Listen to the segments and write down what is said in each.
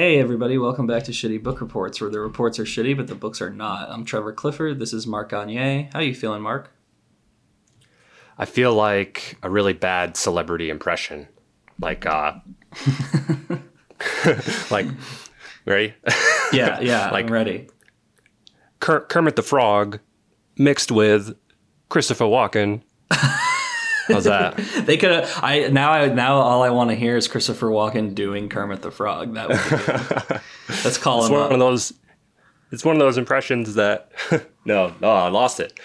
Hey everybody, welcome back to Shitty Book Reports, where the reports are shitty but the books are not. I'm Trevor Clifford. This is Mark Gagne. How are you feeling, Mark? I feel like a really bad celebrity impression. Like uh like ready? Yeah, yeah, Like- I'm ready. Kermit the Frog mixed with Christopher Walken. How's that? They could. I now. I now all I want to hear is Christopher Walken doing Kermit the Frog. That would be. Let's call It's him one up. of those it's one of those impressions that no, no, I lost it.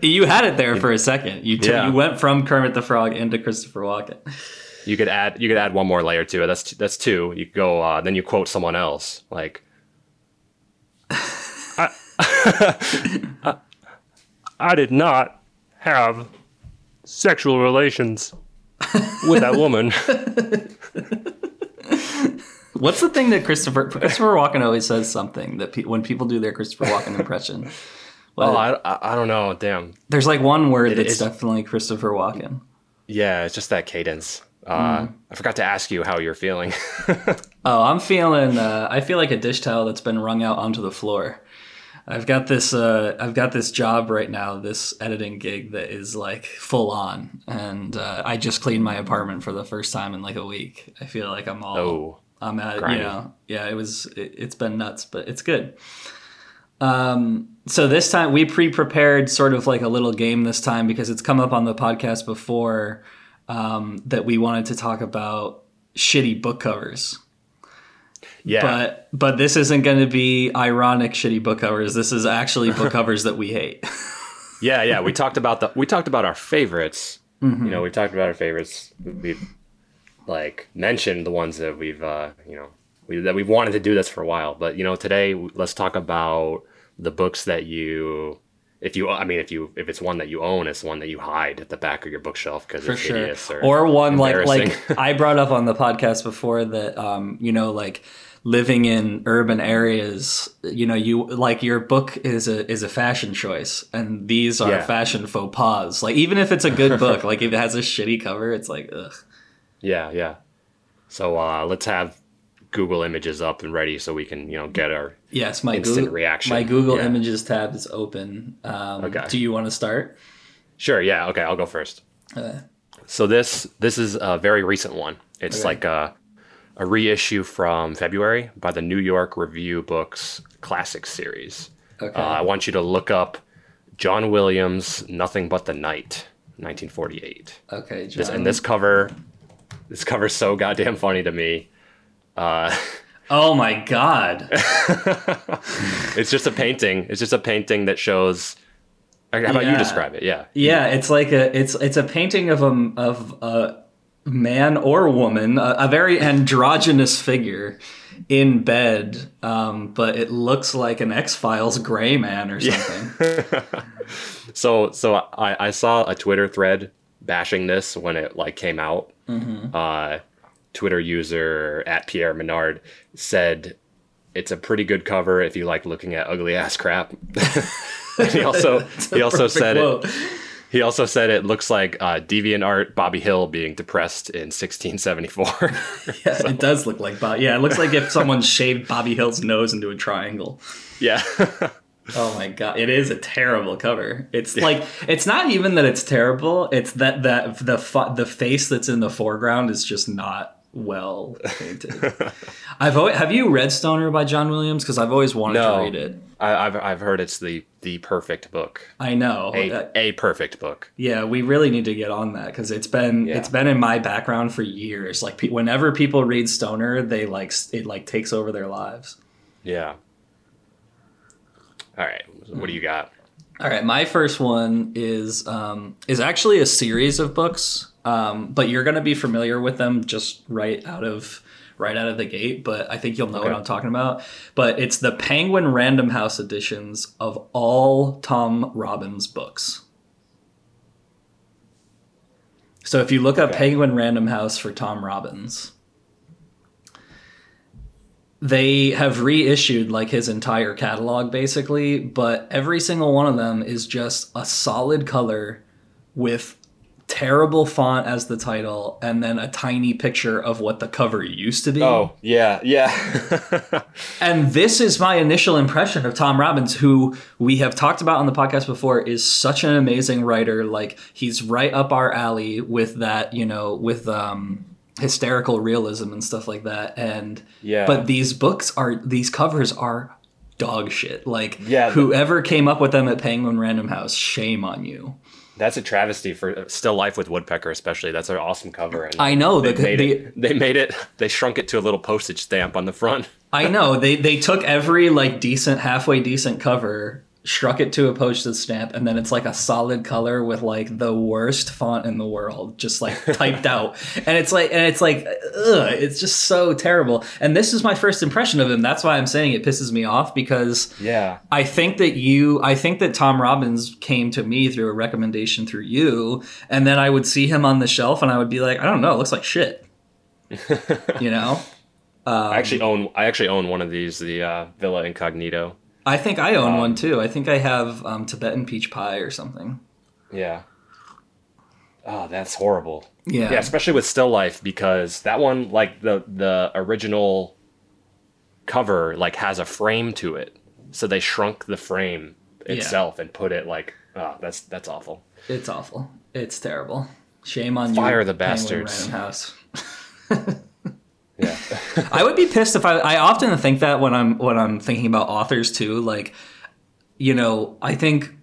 You had it there for a second. You took, Yeah. you went from Kermit the Frog into Christopher Walken. You could add you could add one more layer to it. That's t- that's two. You could go uh, then you quote someone else like I, I, I did not have sexual relations with that woman. What's the thing that Christopher Christopher Walken always says something that pe- when people do their Christopher Walken impression. oh, Well, I, I, I don't know. Damn. there's like one word that's definitely Christopher Walken. Yeah, it's just that cadence. Uh, I forgot to ask you how you're feeling. Oh, I'm feeling. Uh, I feel like a dish towel that's been wrung out onto the floor. I've got this. Uh, I've got this job right now, this editing gig that is like full on, and uh, I just cleaned my apartment for the first time in like a week. I feel like I'm all. oh, I'm at. grimy. You know, yeah. It was. It, it's been nuts, but it's good. Um. So this time we pre-prepared sort of like a little game this time because it's come up on the podcast before um, that we wanted to talk about shitty book covers yeah. but but this isn't going to be ironic shitty book covers. This is actually book covers that we hate. Yeah, yeah. We talked about the we talked about our favorites. Mm-hmm. You know, we talked about our favorites. We've like mentioned the ones that we've uh, you know we, that we've wanted to do this for a while. But you know, today let's talk about the books that you. If you, I mean, if you, if it's one that you own, it's one that you hide at the back of your bookshelf because for it's sure. hideous or, Or one like like. I brought up on the podcast before that um you know like living in urban areas you know you like your book is a is a fashion choice and these are Yeah. fashion faux pas like even if it's a good book like if it has a shitty cover it's like ugh yeah, yeah. So uh, let's have Google Images up and ready so we can you know get our yes my Instant Google reaction. my Google Yeah. Images tab is open um Okay. do you want to start Sure. Yeah. Okay. I'll go first. Uh. so this this is a very recent one. It's Okay. like a a reissue from February by the New York Review Books Classic Series. okay Uh, I want you to look up John Williams' "Nothing But the Night," 1948. okay John. This, and this cover, this cover's so goddamn funny to me. Uh, Oh my god. it's just a painting. It's just a painting that shows. How about you describe it? Yeah. Yeah, it's like a it's it's a painting of a of a man or woman, a, a very androgynous figure in bed, um, but it looks like an X Files gray man or something. So so I, I saw a Twitter thread bashing this when it like came out. Uh, Twitter user at Pierre Menard said it's a pretty good cover if you like looking at ugly ass crap. he also he also said quote. it he also said it looks like uh, DeviantArt Bobby Hill being depressed in 1674. Yeah, it does look like Bob. Yeah, it looks like if someone shaved Bobby Hill's nose into a triangle. yeah. Oh my god, it is a terrible cover. It's like it's not even that it's terrible. It's that that the the face that's in the foreground is just not well painted. I've always, have you read Stoner by John Williams? Because I've always wanted No. to read it. I, I've I've heard it's the the perfect book. I know. A, Uh, a perfect book. yeah, we really need to get on that because it's been Yeah. it's been in my background for years. Like pe- whenever people read Stoner, they like it like takes over their lives. Yeah. All right. What do you got? All right, my first one is um, is actually a series of books, um, but you're going to be familiar with them just right out of right out of the gate. But I think you'll know what I'm talking about. But it's the Penguin Random House editions of all Tom Robbins books. So if you look up Penguin Random House for Tom Robbins, they have reissued like his entire catalog basically, but every single one of them is just a solid color with terrible font as the title and then a tiny picture of what the cover used to be. Oh, yeah, yeah. And this is my initial impression of Tom Robbins, who we have talked about on the podcast before, is such an amazing writer. Like he's right up our alley with that, you know, with um hysterical realism and stuff like that. And Yeah. but these books are these covers are dog shit. Like Yeah, whoever came up with them at Penguin Random House, shame on you. That's a travesty for uh, Still Life with Woodpecker, especially. That's an awesome cover. And I know they the, made the it. They made it. They shrunk it to a little postage stamp on the front. I know they they took every like decent halfway decent cover, struck it to a postage stamp, and then it's like a solid color with like the worst font in the world, just like typed out. And it's like and it's like ugh, it's just so terrible. And this is my first impression of him. That's why I'm saying it pisses me off because Yeah. I think that you I think that Tom Robbins came to me through a recommendation through you, and then I would see him on the shelf and I would be like, I don't know, it looks like shit. you know? I actually own. I actually own one of these, the uh, Villa Incognito. I think I own Um, one too. I think I have um, Tibetan peach pie or something. Yeah. Oh, that's horrible. Yeah. Yeah, especially with Still Life because that one, like the the original cover, like has a frame to it. So they shrunk the frame itself and put it like, oh, that's that's awful. It's awful. It's terrible. Shame on you. Fire the bastards. House. I would be pissed if I. I often think that when I'm when I'm thinking about authors too. Like, you know, I think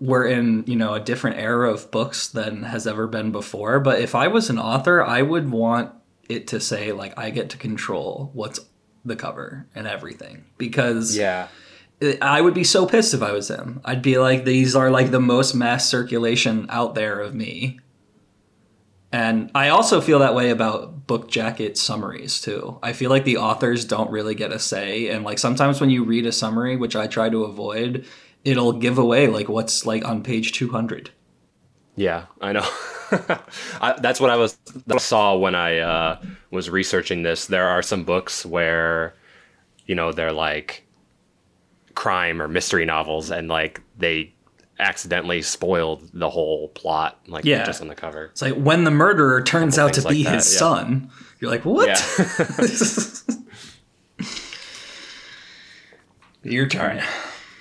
we're in you know a different era of books than has ever been before. But if I was an author, I would want it to say like I get to control what's the cover and everything because yeah. I would be so pissed if I was him. I'd be like, these are like the most mass circulation out there of me. And I also feel that way about book jacket summaries too. I feel like the authors don't really get a say. And like sometimes when you read a summary, which I try to avoid, it'll give away like what's like on page 200. Yeah, I know. I, that's what I was I saw when I uh, was researching this. There are some books where, you know, they're like crime or mystery novels, and like they accidentally spoiled the whole plot, like Yeah. just on the cover. It's like when the murderer turns out to things like be his yeah. son, you're like, what? Yeah. Your turn.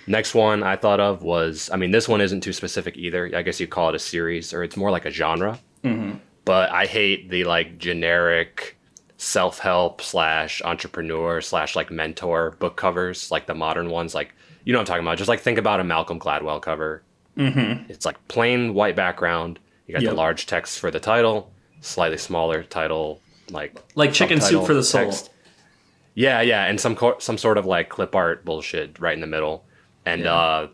Next one I thought of was, I mean, this one isn't too specific either. I guess you'd call it a series, or it's more like a genre. Mm-hmm. But I hate the like generic self-help slash entrepreneur slash like mentor book covers, like the modern ones. Like you know what I'm talking about. Just like think about a Malcolm Gladwell cover. Mm-hmm. It's like plain white background. You got Yep. the large text for the title, slightly smaller title, like Like chicken soup for the soul. text. Yeah, yeah, and some co- some sort of like clip art bullshit right in the middle. And Yeah. uh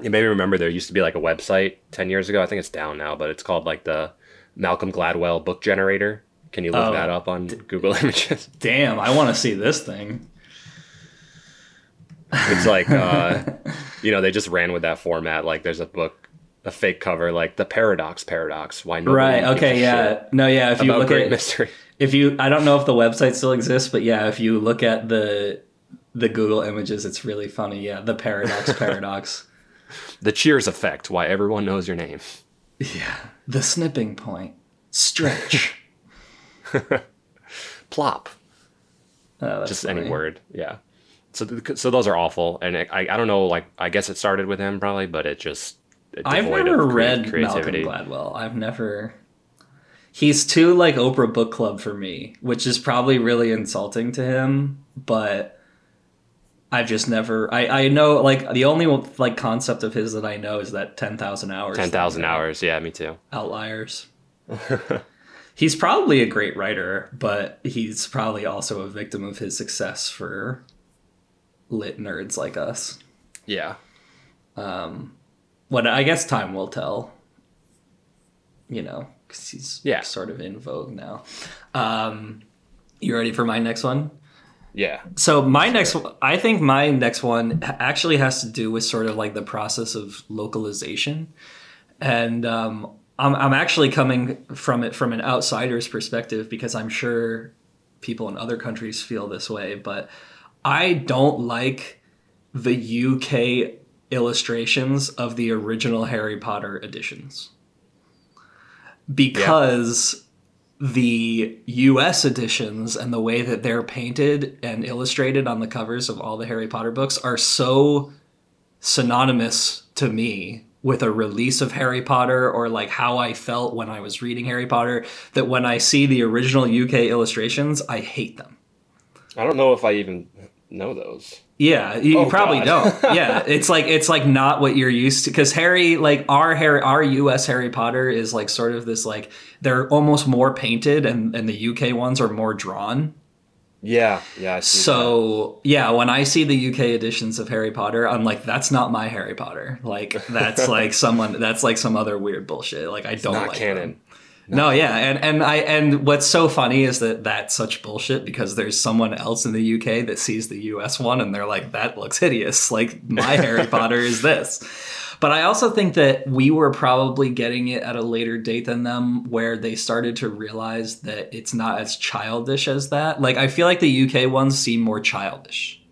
you maybe remember there used to be like a website 10 years ago. I think it's down now, but it's called like the Malcolm Gladwell book generator. Can you look Oh, that up on Google Images? Damn, I want to see this thing. It's like uh you know, they just ran with that format. Like there's a book a fake cover like the paradox paradox why nobody Right. Okay. Yeah. No. Yeah. If you look great at mystery if you, I don't know if the website still exists, but yeah, if you look at the the Google images, it's really funny. Yeah, the paradox paradox. the cheers effect why everyone knows your name Yeah, the snipping point. Stretch. plop Oh, just funny. any word yeah so th- so those are awful and it, I, I don't know like i guess it started with him probably but it just I've never read Malcolm Gladwell. I've never. He's too like Oprah Book Club for me, which is probably really insulting to him. But I've just never. I I know like the only like concept of his that I know is that ten thousand hours. 10,000 hours yeah me too Outliers. he's probably a great writer, but he's probably also a victim of his success for lit nerds like us. yeah Um, What I guess time will tell. You know, because he's Yeah. sort of in vogue now. Um, you ready for my next one? yeah So my next, one, I think my next one actually has to do with sort of like the process of localization, and um, I'm I'm actually coming from it from an outsider's perspective because I'm sure people in other countries feel this way, but I don't like the UK illustrations of the original Harry Potter editions. because the US editions and the way that they're painted and illustrated on the covers of all the Harry Potter books are so synonymous to me with a release of Harry Potter or like how I felt when I was reading Harry Potter that when I see the original UK illustrations, I hate them. I don't know if I even know those. Yeah, you, Oh, probably God. don't. Yeah, it's like it's like not what you're used to because Harry, like our Harry, our U.S. Harry Potter is like sort of this like they're almost more painted, and and the UK ones are more drawn. Yeah, yeah. See that. So yeah, when I see the UK editions of Harry Potter, I'm like, that's not my Harry Potter. Like that's like someone that's like some other weird bullshit. Like I don't not like canon. them. No, yeah, and and I and what's so funny is that that's such bullshit because there's someone else in the UK that sees the US one and they're like, that looks hideous. Like my Harry Potter is this. But I also think that we were probably getting it at a later date than them, where they started to realize that it's not as childish as that. Like I feel like the UK ones seem more childish.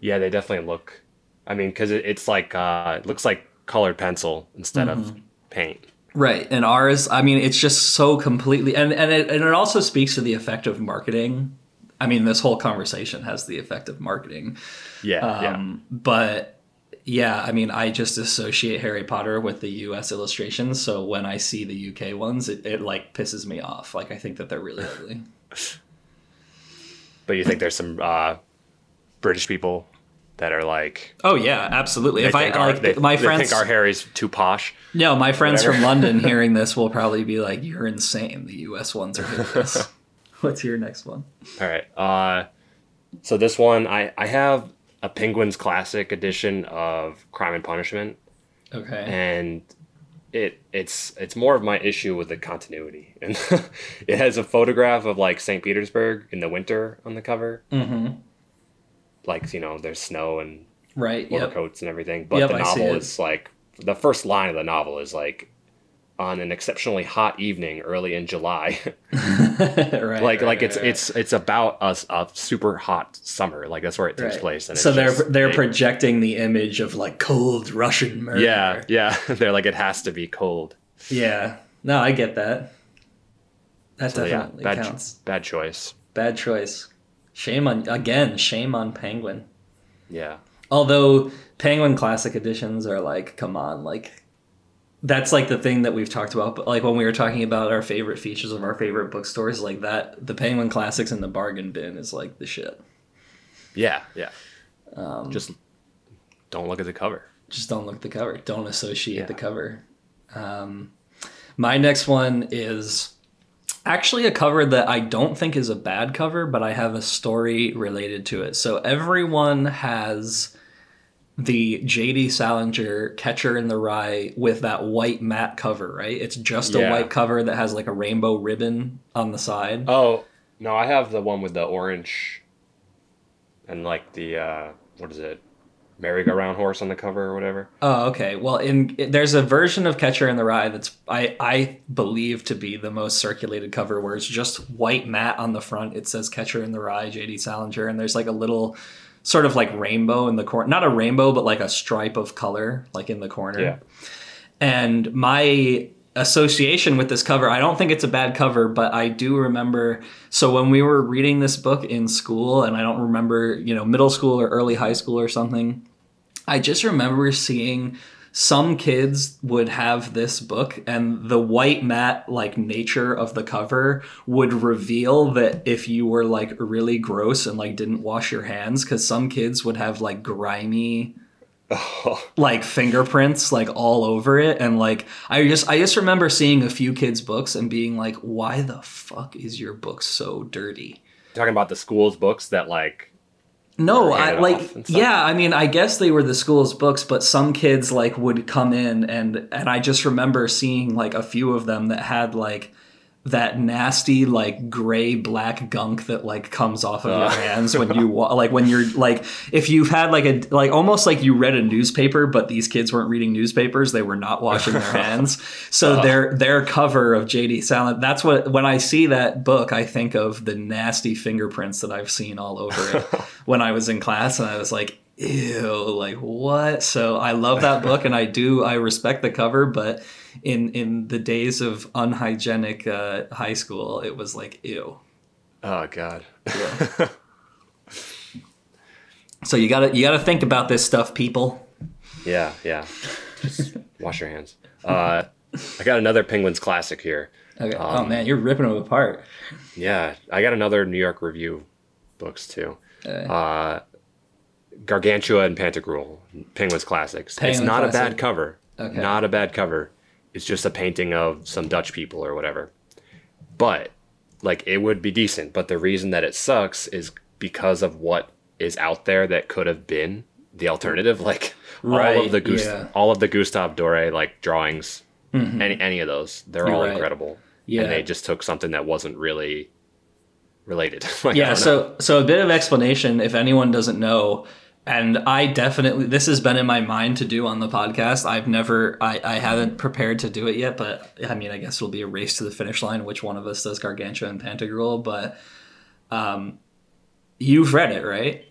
Yeah, they definitely look. I mean, because it, it's like uh, it looks like colored pencil instead of Mm-hmm. paint. Right. And ours, I mean, it's just so completely and and it, and it also speaks to the effect of marketing. I mean, this whole conversation has the effect of marketing. Yeah, Um, but yeah, I mean, I just associate Harry Potter with the US illustrations, so when I see the UK ones, it, it like pisses me off. Like I think that they're really ugly. But you think there's some uh, British people that are like Oh yeah, absolutely. If I think our, like they, my they friends think our Harry's too posh. No, my friends Whatever. from London hearing this will probably be like, "You're insane. The US ones are hideous." What's your next one? All right. Uh, so this one, I I have a Penguins Classic edition of Crime and Punishment, Okay. and it it's it's more of my issue with the continuity, and it has a photograph of like St. Petersburg in the winter on the cover. mm-hmm. Like you know, there's snow and Right. Yep. overcoats and everything. But Yep, the novel is like the first line of the novel is like on an exceptionally hot evening early in July. right. like right, like it's right, it's it's about a super hot summer. Like that's where it takes place. And so they're just- they're they- projecting the image of like cold Russian murder. yeah yeah. they're like it has to be cold. Yeah. No, I get that. That So yeah, definitely bad counts. bad choice. Bad choice. Shame on again. Shame on Penguin. Yeah. Although Penguin Classic editions are like, come on, like that's like the thing that we've talked about. But like when we were talking about our favorite features of our favorite bookstores, like that, the Penguin Classics in the bargain bin is like the shit. Yeah yeah. Um, Just don't look at the cover. just don't look at the cover. Don't associate Yeah. the cover. Um, my next one is actually a cover that I don't think is a bad cover, but I have a story related to it. So everyone has the JD Salinger Catcher in the Rye with that white matte cover, right? It's just a Yeah. white cover that has like a rainbow ribbon on the side. Oh no, I have the one with the orange and like the uh what is it? Merry-go-round horse on the cover or whatever. Oh, okay. Well, in there's a version of Catcher in the Rye that's I I believe to be the most circulated cover, where it's just white mat on the front. It says Catcher in the Rye, J.D. Salinger, and there's like a little sort of like rainbow in the corner, not a rainbow, but like a stripe of color, like in the corner. Yeah. And my association with this cover, I don't think it's a bad cover, but I do remember. So when we were reading this book in school, and I don't remember, you know, middle school or early high school or something, I just remember seeing some kids would have this book and the white matte like nature of the cover would reveal that if you were like really gross and like didn't wash your hands cuz some kids would have like grimy like fingerprints like all over it and like I just I just remember seeing a few kids books and being like why the fuck is your book so dirty? Talking about the school's books that like No, I like off and stuff? yeah, I mean I guess they were the school's books, but some kids like would come in and and I just remember seeing like a few of them that had like that nasty like gray black gunk that like comes off of your hands when you wa- like when you're like if you've had like a like almost like you read a newspaper but these kids weren't reading newspapers they were not washing their hands so Ugh. their their cover of JD Silent that's what when I see that book I think of the nasty fingerprints that I've seen all over it when I was in class and I was like ew, like what? So I love that book and I do I respect the cover, but in in the days of unhygienic uh, high school, it was like ew. Oh God. So you gotta you gotta think about this stuff, people. Yeah, yeah. Just wash your hands. Uh, I got another Penguins classic here. Okay. oh man, you're ripping them apart. Yeah, I got another New York Review books too. Okay. Uh, Gargantua and Pantagruel, Penguins classics. it's Penguin not a bad cover. Okay. Not a bad cover. It's just a painting of some Dutch people or whatever. But like it would be decent, but the reason that it sucks is because of what is out there that could have been the alternative like all Right, of the Gust- yeah. all of the Gustave Doré like drawings mm-hmm. any any of those they're You're all right. incredible Yeah. and they just took something that wasn't really related. Like, yeah so so a bit of explanation if anyone doesn't know and i definitely this has been in my mind to do on the podcast. I've never i i haven't prepared to do it yet but i mean i guess it'll be a race to the finish line which one of us does gargantua and pantagruel but um you've read it right?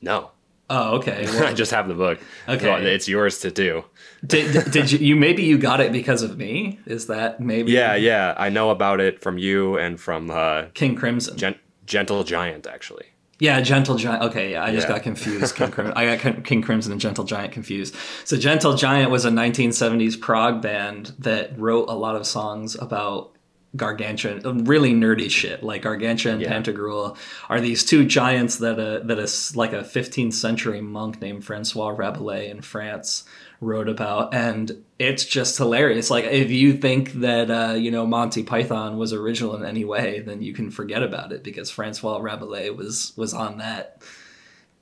No oh okay I just have the book. Okay. So it's yours to do. did, did you you maybe you got it because of me is that maybe Yeah, yeah. I know about it from you and from uh, king crimson Gen- Gentle Giant, actually. Yeah, Gentle Giant. Okay, yeah, I just Yeah. got confused. King Crim- I got King Crimson and Gentle Giant confused. So Gentle Giant was a 1970s prog band that wrote a lot of songs about Gargantua, really nerdy shit. Like Gargantua and Yeah. Pantagruel are these two giants that a that a s- like a 15th century monk named Francois Rabelais in France wrote about, and it's just hilarious. Like if you think that uh, you know Monty Python was original in any way, then you can forget about it because Francois Rabelais was was on that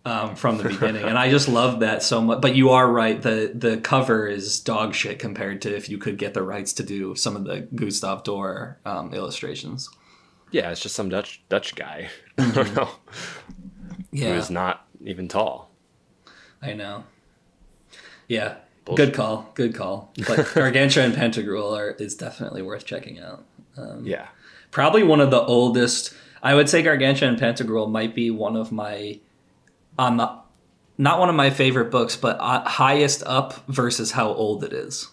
um, from the beginning, and I just love that so much. But you are right; the the cover is dog shit compared to if you could get the rights to do some of the Gustave Doré um, illustrations. Yeah, it's just some Dutch Dutch guy. I don't know. Yeah, Who is not even tall. I know. Yeah, Bullshit. good call, good call. But Gargantua and Pantagruel are is definitely worth checking out. Yeah. Probably one of the oldest. I would say Gargantua and Pantagruel might be one of my on the not one of my favorite books, but uh, highest up versus how old it is.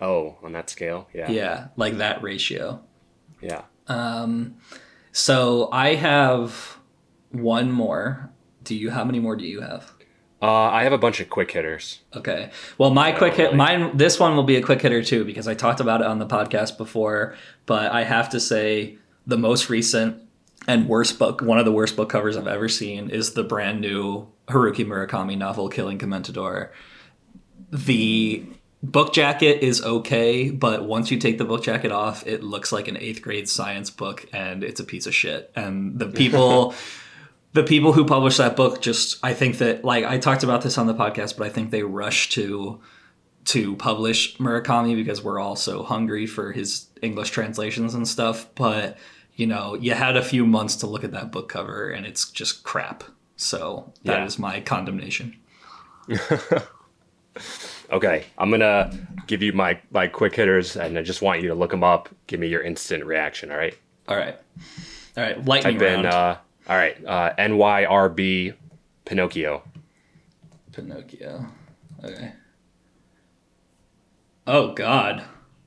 Oh, on that scale? Yeah. Yeah, like that ratio. Yeah. Um, So I have one more. Do you? How many more do you have? Uh, I have a bunch of quick hitters. Okay. Well, my quick hit, really. mine. This one will be a quick hitter too because I talked about it on the podcast before. But I have to say, the most recent and worst book, one of the worst book covers I've ever seen, is the brand new Haruki Murakami novel, Killing Commendatore. The book jacket is okay, but once you take the book jacket off, it looks like an eighth grade science book, and it's a piece of shit. And the people the people who published that book just i think that like i talked about this on the podcast but i think they rushed to to publish murakami because we're all so hungry for his english translations and stuff but you know you had a few months to look at that book cover and it's just crap so that is Yeah. my condemnation Okay, I'm gonna give you my my quick hitters, and I just want you to look them up. Give me your instant reaction. All right. all right all right lightning Type in. round Uh, all right. Uh, NYRB Pinocchio. pinocchio okay oh god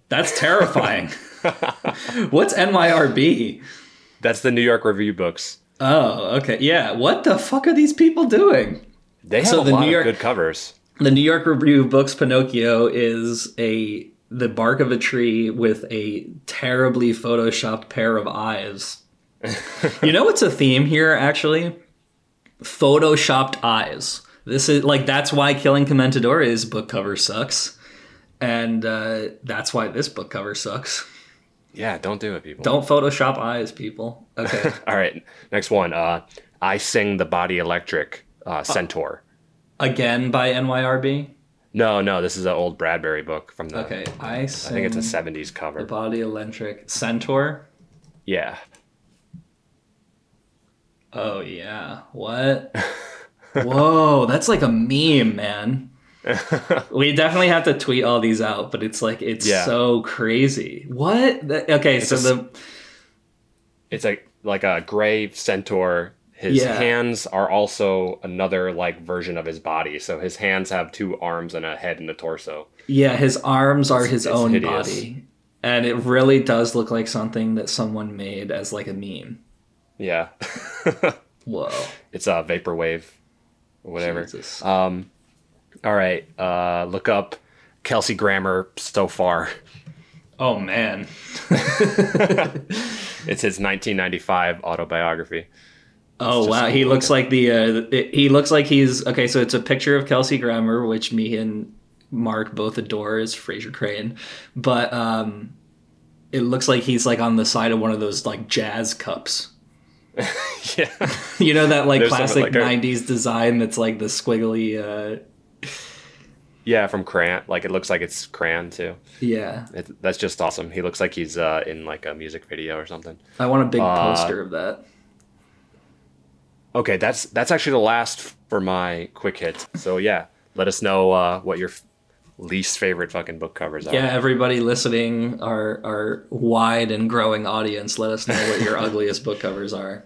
that's terrifying what's nyrb That's the New York Review books. Oh, okay. Yeah. What the fuck are these people doing? They have So a the lot New of York- good covers. The New York Review Books Pinocchio is a the bark of a tree with a terribly photoshopped pair of eyes. you know what's a theme here actually? Photoshopped eyes. This is like that's why Killing Commendatore's book cover sucks. And uh, that's why this book cover sucks. Yeah, don't do it, people. Don't Photoshop eyes, people. Okay. All right, next one. Uh, I sing the body electric uh, centaur. Again by NYRB. No, no, this is an old Bradbury book from the. Okay, I I think it's a '70s cover. the body electric centaur. Yeah. Oh yeah, what? Whoa, that's like a meme, man. we definitely have to tweet all these out, but it's like it's Yeah. so crazy. What? Okay, so a the It's a like a gray centaur. His Yeah. hands are also another like version of his body. So his hands have two arms and a head and a torso. Yeah, his arms are his it's own hideous. body. And it really does look like something that someone made as like a meme. Yeah. Whoa. it's a vaporwave or whatever. Jesus. Um all right. Uh look up Kelsey Grammer so far. oh man. It's his 1995 autobiography. Oh wow, he looks like the uh, it- he looks like he's okay. So it's a picture of Kelsey Grammer, which me and Mark both adore as Frasier Crane, but um, it looks like he's like on the side of one of those like jazz cups. yeah. You know that like There's like, a- '90s design that's like the squiggly. Uh, Yeah, from Crayon. Like it looks like it's Crayon too. yeah, It, that's just awesome. He looks like he's uh, in like a music video or something. I want a big Uh, poster of that. Okay, that's that's actually the last for my quick hit. So yeah, let us know uh, what your f- least favorite fucking book covers are. Yeah, everybody listening, our our wide and growing audience, let us know what your ugliest book covers are.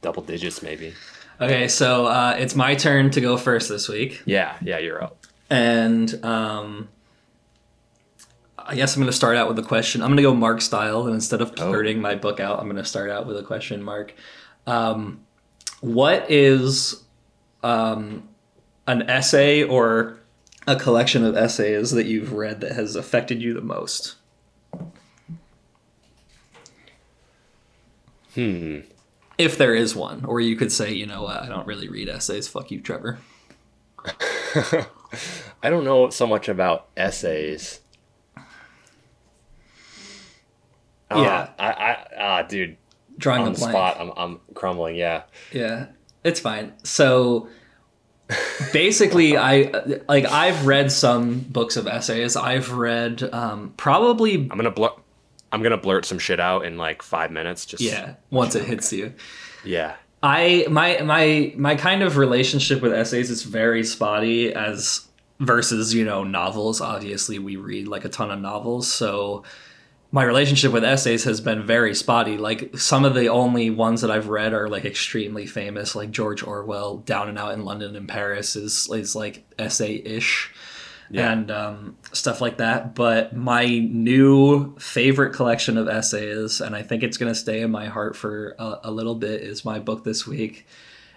Double digits maybe. Okay, so uh, it's my turn to go first this week. Yeah, yeah, you're up. And um, I guess I'm going to start out with a question. I'm going to go Mark style, and instead of Oh. blurting my book out, I'm going to start out with a question, Mark. Um, what is um, an essay or a collection of essays that you've read that has affected you the most? Hmm. If there is one, or you could say, you know what, I don't really read essays. Fuck you, Trevor. I don't know so much about essays. Yeah. Ah, I, I, ah, dude, Drawing on a the blank. spot, I'm, I'm crumbling. Yeah. Yeah, it's fine. So basically, I like I've read some books of essays. I've read um, probably I'm gonna blur. I'm gonna blurt some shit out in like five minutes. Just yeah. Once it hits you, yeah. I my my my kind of relationship with essays is very spotty as versus you know novels. Obviously, we read like a ton of novels, so my relationship with essays has been very spotty. Like some of the only ones that I've read are like extremely famous, like George Orwell, Down and Out in London and Paris is is like essay ish. Yeah. And um, stuff like that. But my new favorite collection of essays, and I think it's going to stay in my heart for a, a little bit, is my book this week.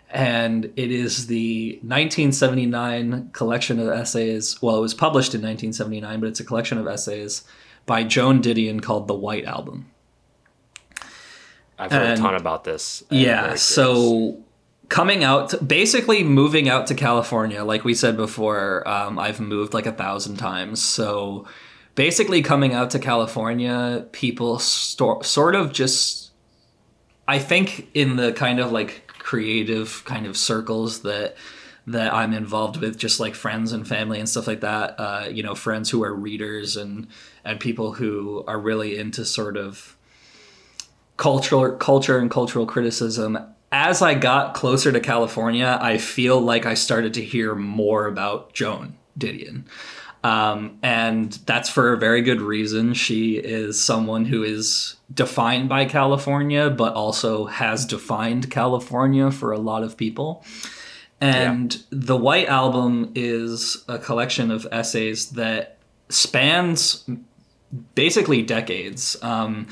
And it is the 1979 collection of essays. Well, it was published in 1979, but it's a collection of essays by Joan Didion called The White Album. I've heard And- a ton about this. Yeah, so coming out, basically moving out to California, like we said before, um, I've moved like a thousand times. So basically, coming out to California, people sto- sort of just, I think, in the kind of like creative kind of circles that that I'm involved with, just like friends and family and stuff like that. Uh, you know, friends who are readers and and people who are really into sort of cultural culture and cultural criticism as i got closer to california i feel like i started to hear more about joan didion. Um, and that's for a very good reason. She is someone who is defined by california but also has defined california for a lot of people. And the white album is a collection of essays that spans basically decades. Um,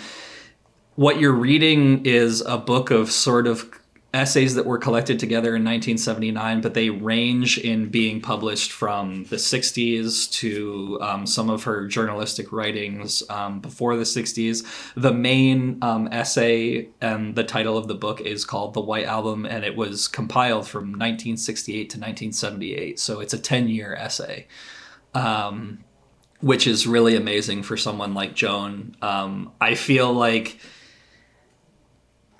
what you're reading is a book of sort of essays that were collected together in 1979, but they range in being published from the 60s to um, some of her journalistic writings um, before the 60s. The main um, essay and the title of the book is called The White Album, and it was compiled from 1968 to 1978. So it's a 10 year essay Um, which is really amazing for someone like Joan. Um, I feel like,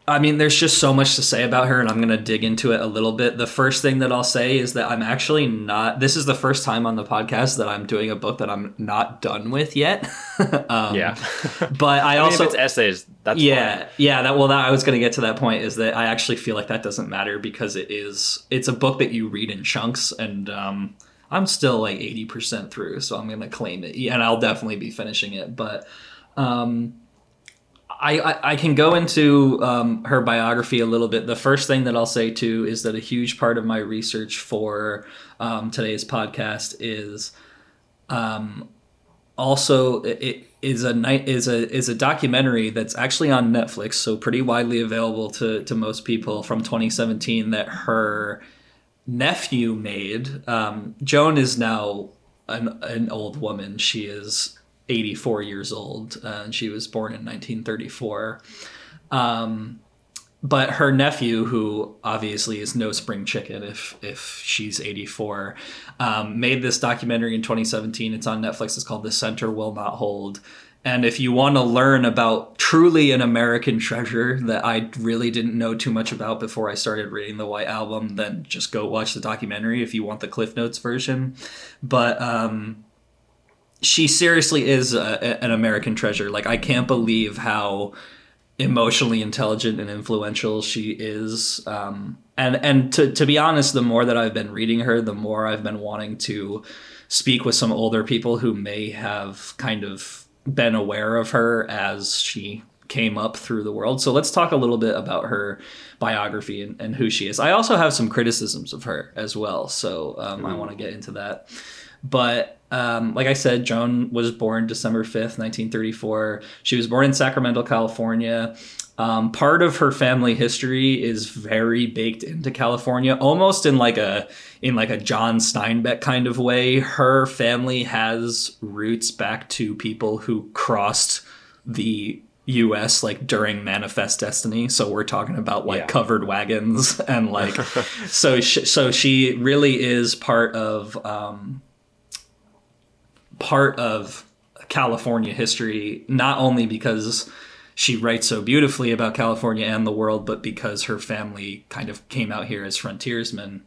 I mean, there's just so much to say about her, and I'm going to dig into it a little bit. The first thing that I'll say is that I'm actually not, this is the first time on the podcast that I'm doing a book that I'm not done with yet. um, Yeah. But I I mean, also, if it's essays, that's yeah fine. yeah that well that i was going to get to that point is that i actually feel like that doesn't matter because it is it's a book that you read in chunks and um i'm still like 80% through so i'm going to claim it Yeah, and i'll definitely be finishing it but um I, I, can go into um, her biography a little bit. The first thing that I'll say too is that a huge part of my research for um, today's podcast is um, also it is a night is a is a documentary that's actually on Netflix, so pretty widely available to to most people from 2017 that her nephew made. Um, Joan is now an, an old woman. She is 84 years old, uh, and she was born in 1934. Um, but her nephew, who obviously is no spring chicken if if she's 84, um, made this documentary in 2017. It's on Netflix. It's called "The Center Will Not Hold." And if you want to learn about truly an American treasure that I really didn't know too much about before I started reading the White Album, then just go watch the documentary if you want the Cliff Notes version. But um, she seriously is a, an American treasure. Like I can't believe how emotionally intelligent and influential she is. Um, and and to to be honest, the more that I've been reading her, the more I've been wanting to speak with some older people who may have kind of been aware of her as she came up through the world. So let's talk a little bit about her biography and, and who she is. I also have some criticisms of her as well, so um, I want to get into that. But um, like I said, Joan was born December 5th, 1934. She was born in Sacramento, California. Um, part of her family history is very baked into California, almost in like a in like a John Steinbeck kind of way. Her family has roots back to people who crossed the US like during Manifest Destiny. So we're talking about like yeah. covered wagons and like so she, so she really is part of um, part of California history, not only because she writes so beautifully about California and the world, but because her family kind of came out here as frontiersmen.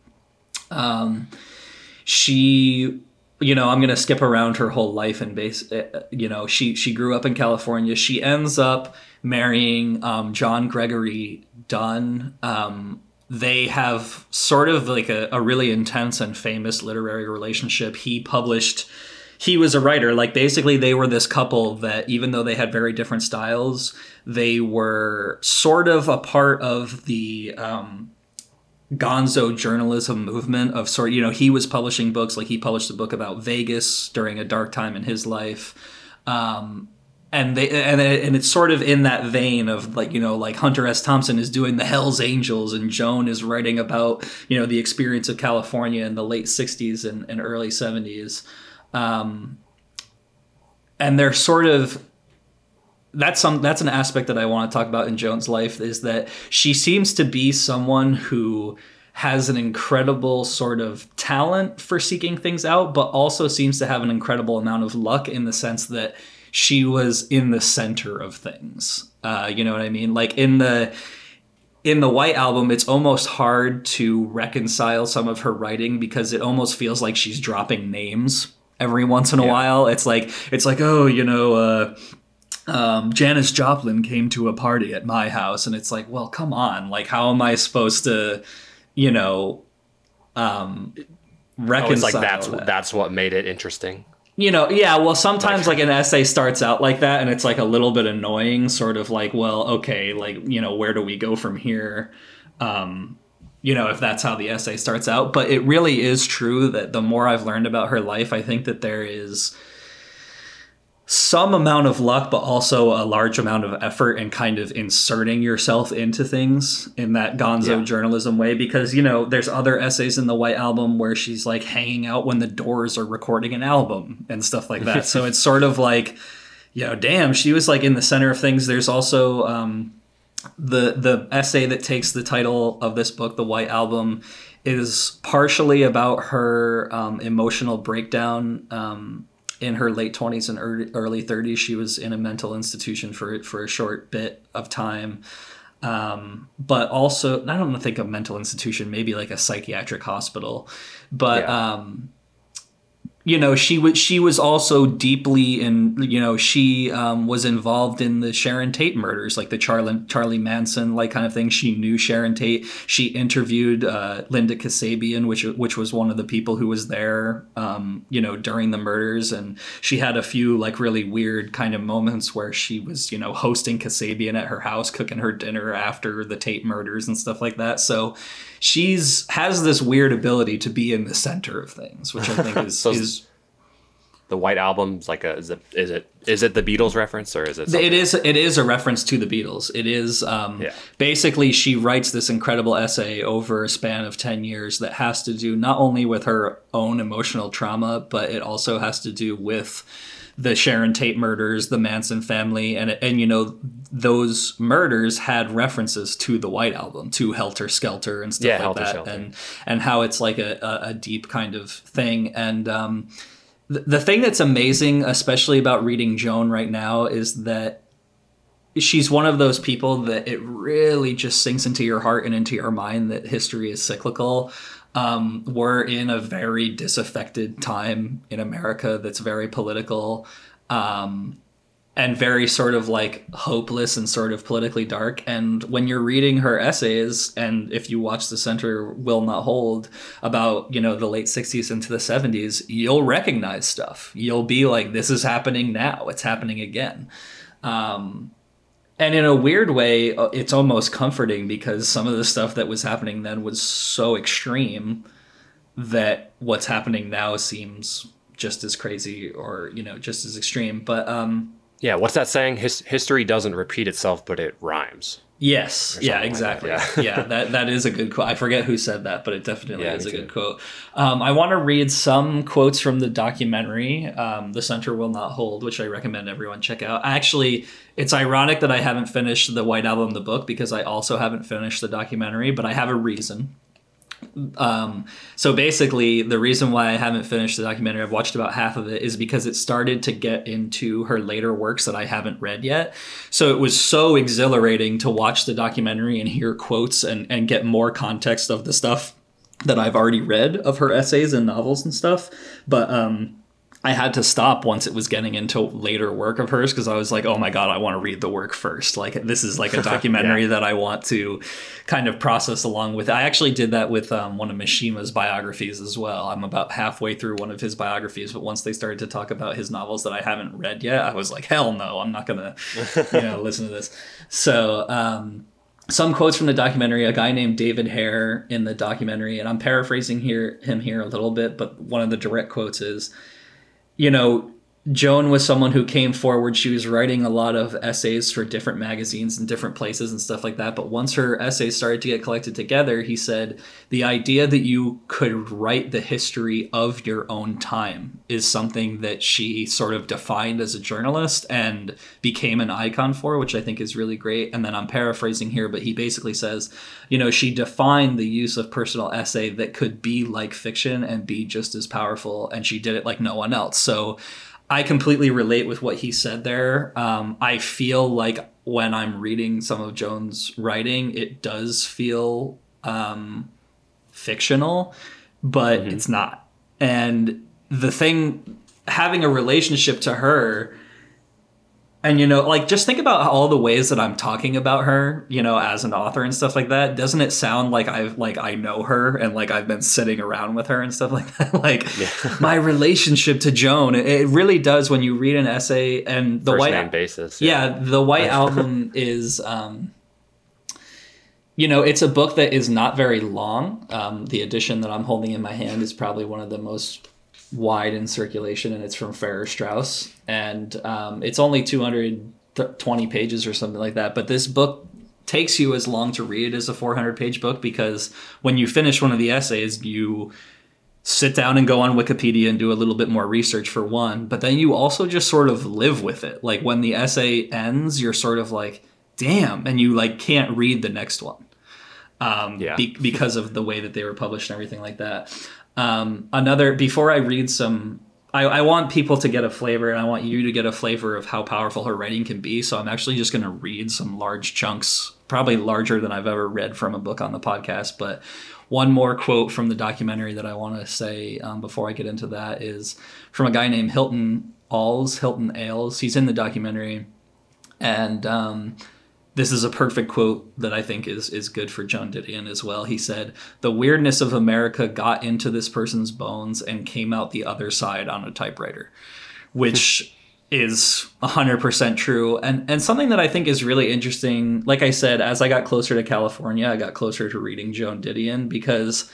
Um, she, you know, I'm gonna skip around her whole life and base. Uh, you know, she she grew up in California. She ends up marrying um, John Gregory Dunne. Um, they have sort of like a, a really intense and famous literary relationship. He published he was a writer. Like basically, they were this couple that even though they had very different styles, they were sort of a part of the um, gonzo journalism movement of sort you know he was publishing books like he published a book about vegas during a dark time in his life. Um, and they and, and it's sort of in that vein of like you know like hunter s. Thompson is doing the hells angels and joan is writing about you know the experience of california in the late 60s and, and early 70s um, and they're sort of that's some that's an aspect that I want to talk about in Joan's life is that she seems to be someone who has an incredible sort of talent for seeking things out, but also seems to have an incredible amount of luck in the sense that she was in the center of things. Uh, you know what I mean? Like in the in the White Album, it's almost hard to reconcile some of her writing because it almost feels like she's dropping names every once in a yeah. while. It's like it's like oh you know. Uh, um, Janis Joplin came to a party at my house, and it's like, well, come on, like, how am I supposed to, you know, um, reconcile? Oh, it's like that's that? that's what made it interesting. You know, yeah. Well, sometimes like, like an essay starts out like that, and it's like a little bit annoying, sort of like, well, okay, like you know, where do we go from here? Um, you know, if that's how the essay starts out. But it really is true that the more I've learned about her life, I think that there is some amount of luck, but also a large amount of effort and kind of inserting yourself into things in that gonzo yeah. journalism way. Because, you know, there's other essays in the White Album where she's like hanging out when the doors are recording an album and stuff like that. so it's sort of like, you know, damn, she was like in the center of things. There's also, um, the the essay that takes the title of this book, The White Album, is partially about her um, emotional breakdown um, in her late twenties and early, early thirties. She was in a mental institution for for a short bit of time. Um, but also, I don't think a mental institution, maybe like a psychiatric hospital. But yeah. um, you know she was she was also deeply in you know she um, was involved in the Sharon Tate murders like the Charlie Charlie Manson like kind of thing. She knew Sharon Tate. She interviewed uh, Linda Kasabian which which was one of the people who was there um, you know during the murders. And she had a few like really weird kind of moments where she was you know hosting Kasabian at her house cooking her dinner after the Tate murders and stuff like that. So she's has this weird ability to be in the center of things, which I think is, So- is The White Album's like a is it is it is it the Beatles reference or is it? something it is it is a reference to the Beatles. It is um, Yeah. basically she writes this incredible essay over a span of ten years that has to do not only with her own emotional trauma, but it also has to do with the Sharon Tate murders, the Manson family, and and you know those murders had references to the White Album, to Helter Skelter and stuff Yeah, like that, Skelter. and and how it's like a, a, a deep kind of thing. And um, the, the thing that's amazing, especially about reading Joan right now, is that she's one of those people that it really just sinks into your heart and into your mind that history is cyclical. Um, we're in a very disaffected time in America that's very political. Um, and very sort of like hopeless and sort of politically dark. And when you're reading her essays, and if you watch The Center Will Not Hold about, you know, the late 60s into the 70s, you'll recognize stuff. You'll be like, this is happening now. It's happening again. Um, and in a weird way, uh, it's almost comforting because some of the stuff that was happening then was so extreme that what's happening now seems just as crazy or, you know, just as extreme. But, um, Yeah, what's that saying? His, history doesn't repeat itself, but it rhymes. Yes. Yeah. like Exactly. that, yeah. That that is a good quote. I forget who said that, but it definitely Yeah, is a too. good quote. Um, I want to read some quotes from the documentary, um, "The Center Will Not Hold," which I recommend everyone check out. Actually, it's ironic that I haven't finished the White Album, the book, because I also haven't finished the documentary, but I have a reason. Um, so basically, the reason why I haven't finished the documentary, I've watched about half of it, is because it started to get into her later works that I haven't read yet. So it was so exhilarating to watch the documentary and hear quotes and, and get more context of the stuff that I've already read of her essays and novels and stuff. But um, I had to stop once it was getting into later work of hers because I was like, oh my God, I want to read the work first. Like, this is like a documentary that I want to kind of process along with. I actually did that with um, one of Mishima's biographies as well. I'm about halfway through one of his biographies, but once they started to talk about his novels that I haven't read yet, I was like, hell no, I'm not going to, you know, listen to this. So, um, some quotes from the documentary a guy named david hare in the documentary and i'm paraphrasing here him here a little bit but one of the direct quotes is you know joan was someone who came forward. She was writing a lot of essays for different magazines and different places and stuff like that. But once her essays started to get collected together he said the idea that you could write the history of your own time is something that she sort of defined as a journalist and became an icon for which i think is really great. And then i'm paraphrasing here but he basically says you know she defined the use of personal essay that could be like fiction and be just as powerful and she did it like no one else. So I completely relate with what he said there. Um, I feel like when I'm reading some of Jones' writing, it does feel um, fictional, but it's not. And the thing, having a relationship to her, and you know, like just think about all the ways that I'm talking about her, you know, as an author and stuff like that. Doesn't it sound like I've like I know her and like I've been sitting around with her and stuff like that? like my relationship to Joan, it, really does when you read an essay and the First white basis. yeah, the White Album is, um, you know, it's a book that is not very long. Um, the edition that I'm holding in my hand is probably one of the most wide in circulation, and it's from Farrar Straus, and um, it's only 220 pages or something like that. But this book takes you as long to read as a 400 page book because when you finish one of the essays, you sit down and go on Wikipedia and do a little bit more research for one, but then you also just sort of live with it. Like when the essay ends, you're sort of like, damn, and you like can't read the next one. Um, Yeah. be- because of the way that they were published and everything like that. Um, another, before I read some, I, I want people to get a flavor and I want you to get a flavor of how powerful her writing can be. So I'm actually just going to read some large chunks, probably larger than I've ever read from a book on the podcast. But one more quote from the documentary that I want to say um, before I get into that is from a guy named Hilton Als, Hilton Ailes. He's in the documentary, and um, this is a perfect quote that I think is is good for Joan Didion as well. He said, "The weirdness of America got into this person's bones and came out the other side on a typewriter," which is 100% true and and something that I think is really interesting. Like I said, as I got closer to California, I got closer to reading Joan Didion because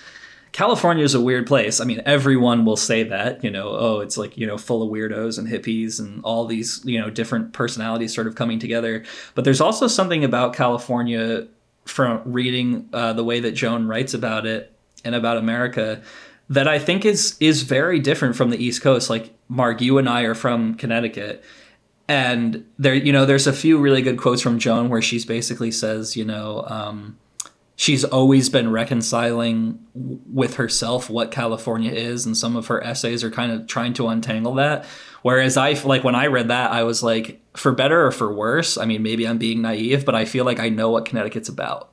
California is a weird place. I mean, everyone will say that, you know, oh, it's like, you know, full of weirdos and hippies and all these, you know, different personalities sort of coming together. But there's also something about California from reading uh, the way that Joan writes about it and about America that I think is is very different from the East Coast. Like Mark, you and I are from Connecticut, and there, you know, there's a few really good quotes from Joan where she's basically says, you know, um, she's always been reconciling with herself what California is, and some of her essays are kind of trying to untangle that. Whereas I like when I read that, I was like, for better or for worse. I mean, maybe I'm being naive, but I feel like I know what Connecticut's about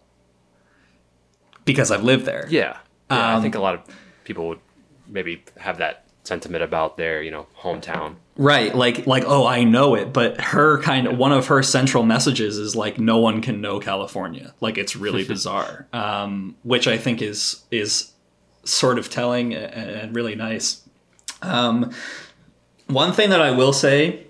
because I've lived there. Yeah, yeah Um, I think a lot of people would maybe have that sentiment about their you know hometown. Right, like like oh I know it, but her kind of one of her central messages is like no one can know California. Like it's really bizarre, um, which I think is is sort of telling and, really nice. Um, one thing that I will say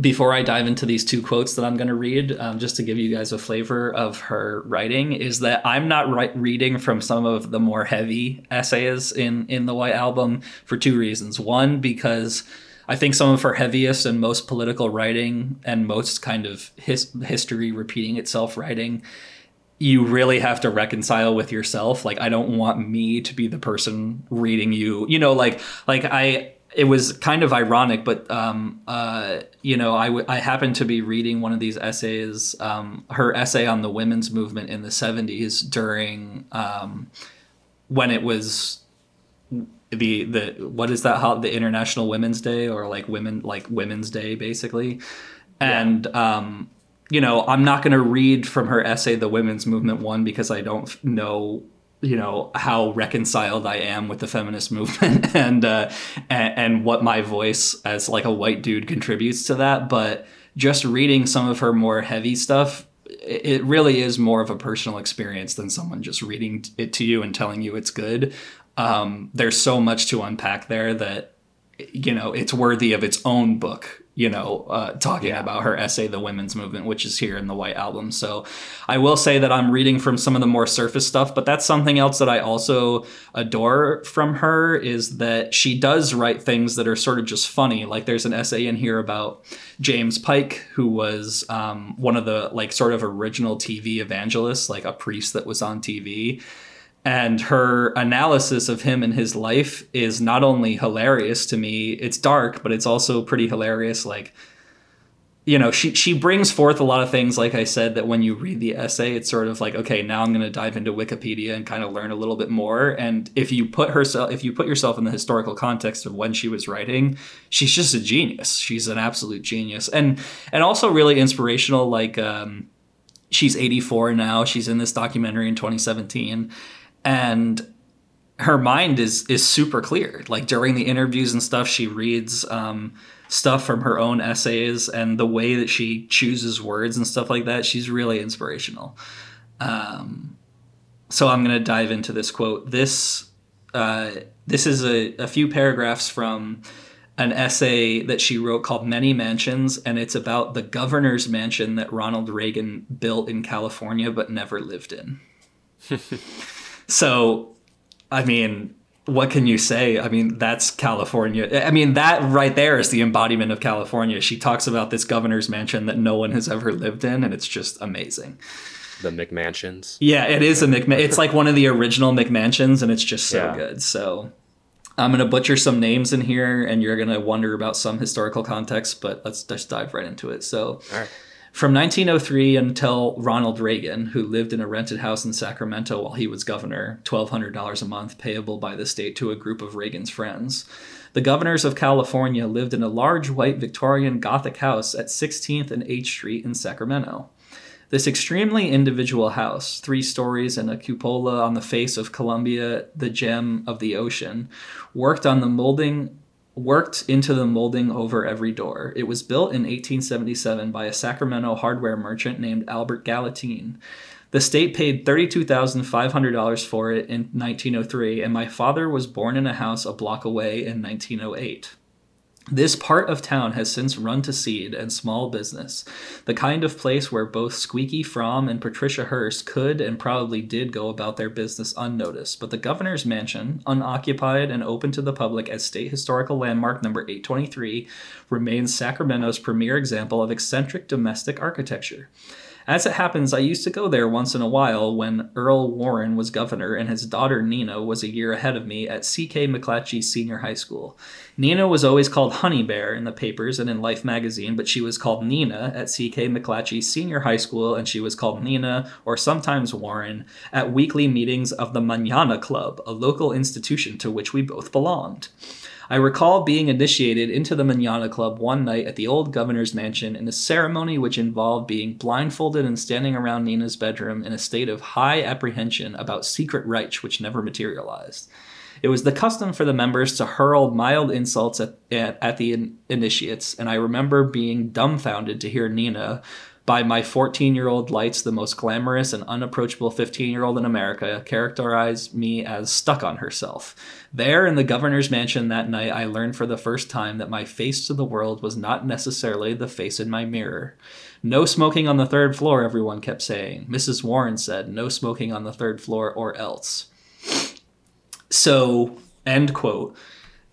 before I dive into these two quotes that I'm going to read, um, just to give you guys a flavor of her writing, is that I'm not reading from some of the more heavy essays in in the White Album for two reasons. One, because I think some of her heaviest and most political writing and most kind of his- history repeating itself writing you really have to reconcile with yourself. Like i don't want me to be the person reading you. You know like like i it was kind of ironic but um uh you know i w- i happened to be reading one of these essays um her essay on the women's movement in the 70s during um when it was the the what is that how the international women's day or like women like women's day basically. And um you know i'm not going to read from her essay the women's movement one because i don't know you know how reconciled i am with the feminist movement and uh and, and what my voice as like a white dude contributes to that. But just reading some of her more heavy stuff it really is more of a personal experience than someone just reading it to you and telling you it's good um, there's so much to unpack there that you know it's worthy of its own book you know uh, talking Yeah. about her essay the women's movement which is here in the white album. So i will say that i'm reading from some of the more surface stuff but that's something else that i also adore from her is that she does write things that are sort of just funny. Like there's an essay in here about james pike who was um, one of the like sort of original tv evangelists like a priest that was on tv and her analysis of him and his life is not only hilarious to me it's dark but it's also pretty hilarious like you know she she brings forth a lot of things like i said that when you read the essay it's sort of like okay now i'm going to dive into wikipedia and kind of learn a little bit more. And if you put herself if you put yourself in the historical context of when she was writing she's just a genius. She's an absolute genius. And and also really inspirational like um she's 84 now. She's in this documentary in 2017 and her mind is is super clear. Like during the interviews and stuff she reads um, stuff from her own essays and the way that she chooses words and stuff like that. She's really inspirational. Um, so i'm to dive into this quote. This uh, this is a, a few paragraphs from an essay that she wrote called Many Mansions, and it's about the governor's mansion that Ronald Reagan built in California but never lived in. so, I mean, what can you say? I mean, that's California. I mean, that right there is the embodiment of California. She talks about this governor's mansion that no one has ever lived in, and it's just amazing. The McMansions. Yeah, it is a McMahon. It's like one of the original McMansions, and it's just so Yeah. good. So I'm gonna butcher some names in here, and you're gonna wonder about some historical context. But let's just dive right into it. So. All right. From 1903 until Ronald Reagan, who lived in a rented house in Sacramento while he was governor, $1,200 a month payable by the state to a group of Reagan's friends. The governors of California lived in a large white Victorian Gothic house at 16th and H Street in Sacramento. This extremely individual house, three stories and a cupola on the face of Columbia, the gem of the ocean, worked on the molding worked into the molding over every door. It was built in 1877 by a Sacramento hardware merchant named Albert Gallatin. The state paid $32,500 for it in 1903, and my father was born in a house a block away in 1908. This part of town has since run to seed and small business, the kind of place where both Squeaky Fromme and Patricia Hearst could and probably did go about their business unnoticed. But the governor's mansion, unoccupied and open to the public as state historical landmark number 823, remains Sacramento's premier example of eccentric domestic architecture. As it happens, I used to go there once in a while when Earl Warren was governor and his daughter Nina was a year ahead of me at C.K. McClatchy Senior High School. Nina was always called Honey Bear in the papers and in Life magazine, but she was called Nina at C.K. McClatchy Senior High School, and she was called Nina, or sometimes Warren, at weekly meetings of the Manana Club, a local institution to which we both belonged. I recall being initiated into the Manana Club one night at the old governor's mansion in a ceremony which involved being blindfolded and standing around Nina's bedroom in a state of high apprehension about secret rites which never materialized. It was the custom for the members to hurl mild insults at, at, at the in- initiates, and I remember being dumbfounded to hear Nina, by my 14 year old lights, the most glamorous and unapproachable 15 year old in America, characterized me as stuck on herself. There in the governor's mansion that night, I learned for the first time that my face to the world was not necessarily the face in my mirror. No smoking on the third floor, everyone kept saying. Mrs. Warren said, no smoking on the third floor or else. So, end quote.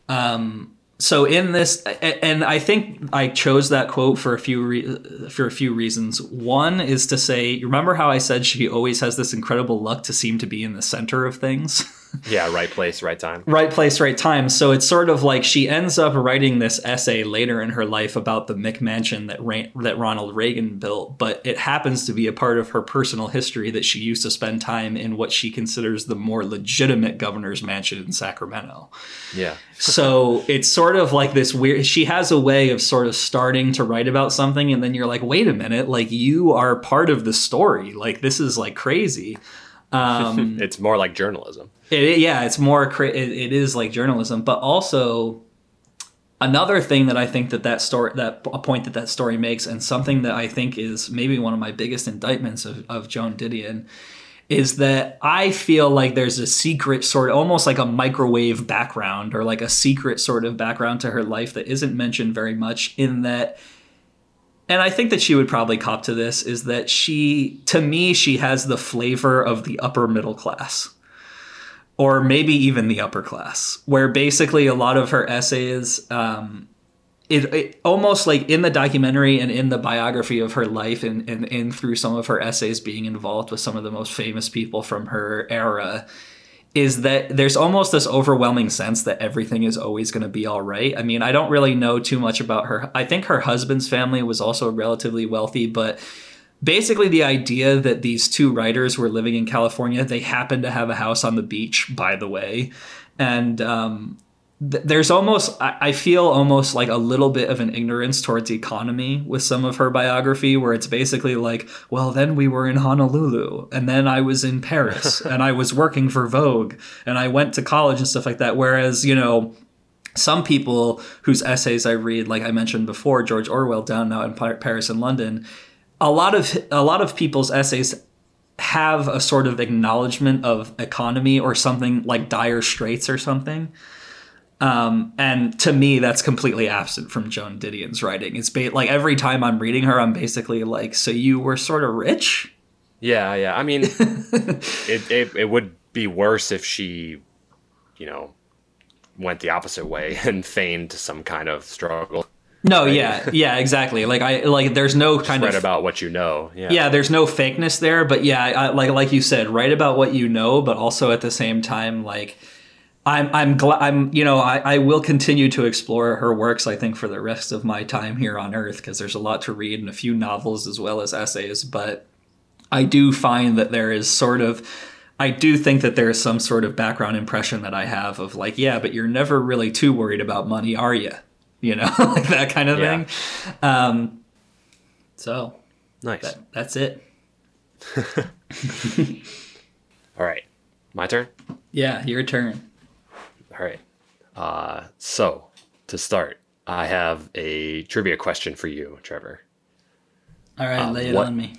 Um, so in this and i think i chose that quote for a few re- for a few reasons. One is to say remember how i said she always has this incredible luck to seem to be in the center of things yeah right place right time. Right place right time. So it's sort of like she ends up writing this essay later in her life about the mcmansion that Ra- that ronald reagan built but it happens to be a part of her personal history that she used to spend time in what she considers the more legitimate governor's mansion in sacramento. Yeah. So it's sort of like this weird she has a way of sort of starting to write about something and then you're like wait a minute like you are part of the story. Like this is like crazy. Um, it's more like journalism it, yeah it's more it, it is like journalism but also another thing that i think that that story that a point that that story makes and something that i think is maybe one of my biggest indictments of, of joan didion is that I feel like there's a secret sort of almost like a microwave background or like a secret sort of background to her life that isn't mentioned very much in that and I think that she would probably cop to this is that she to me she has the flavor of the upper middle class or maybe even the upper class where basically a lot of her essays um, it, it, almost like in the documentary and in the biography of her life and, and, and through some of her essays being involved with some of the most famous people from her era is that there's almost this overwhelming sense that everything is always going to be all right. I mean, I don't really know too much about her. I think her husband's family was also relatively wealthy, but basically the idea that these two writers were living in California, they happened to have a house on the beach, by the way. And um, there's almost I feel almost like a little bit of an ignorance towards economy with some of her biography where it's basically like well then we were in Honolulu and then I was in Paris and I was working for Vogue and I went to college and stuff like that whereas you know some people whose essays I read like I mentioned before George Orwell down now in Paris and London a lot of a lot of people's essays have a sort of acknowledgement of economy or something like dire straits or something um, and to me, that's completely absent from Joan Didion's writing. It's ba- like every time I'm reading her, I'm basically like, "So you were sort of rich?" Yeah, yeah. I mean, it, it it would be worse if she, you know, went the opposite way and feigned some kind of struggle. No, right? yeah, yeah, exactly. Like I like there's no Just kind write of about what you know. Yeah, yeah. There's no fakeness there, but yeah, I, like like you said, write about what you know, but also at the same time, like I'm I'm glad I'm you know I, I will continue to explore her works I think for the rest of my time here on Earth because there's a lot to read and a few novels as well as essays but I do find that there is sort of I do think that there is some sort of background impression that I have of like yeah but you're never really too worried about money are you you know like that kind of yeah. thing um so nice that, that's it All right, my turn. Yeah, your turn. All right. Uh, so to start, I have a trivia question for you, Trevor. All right, lay it what- on me.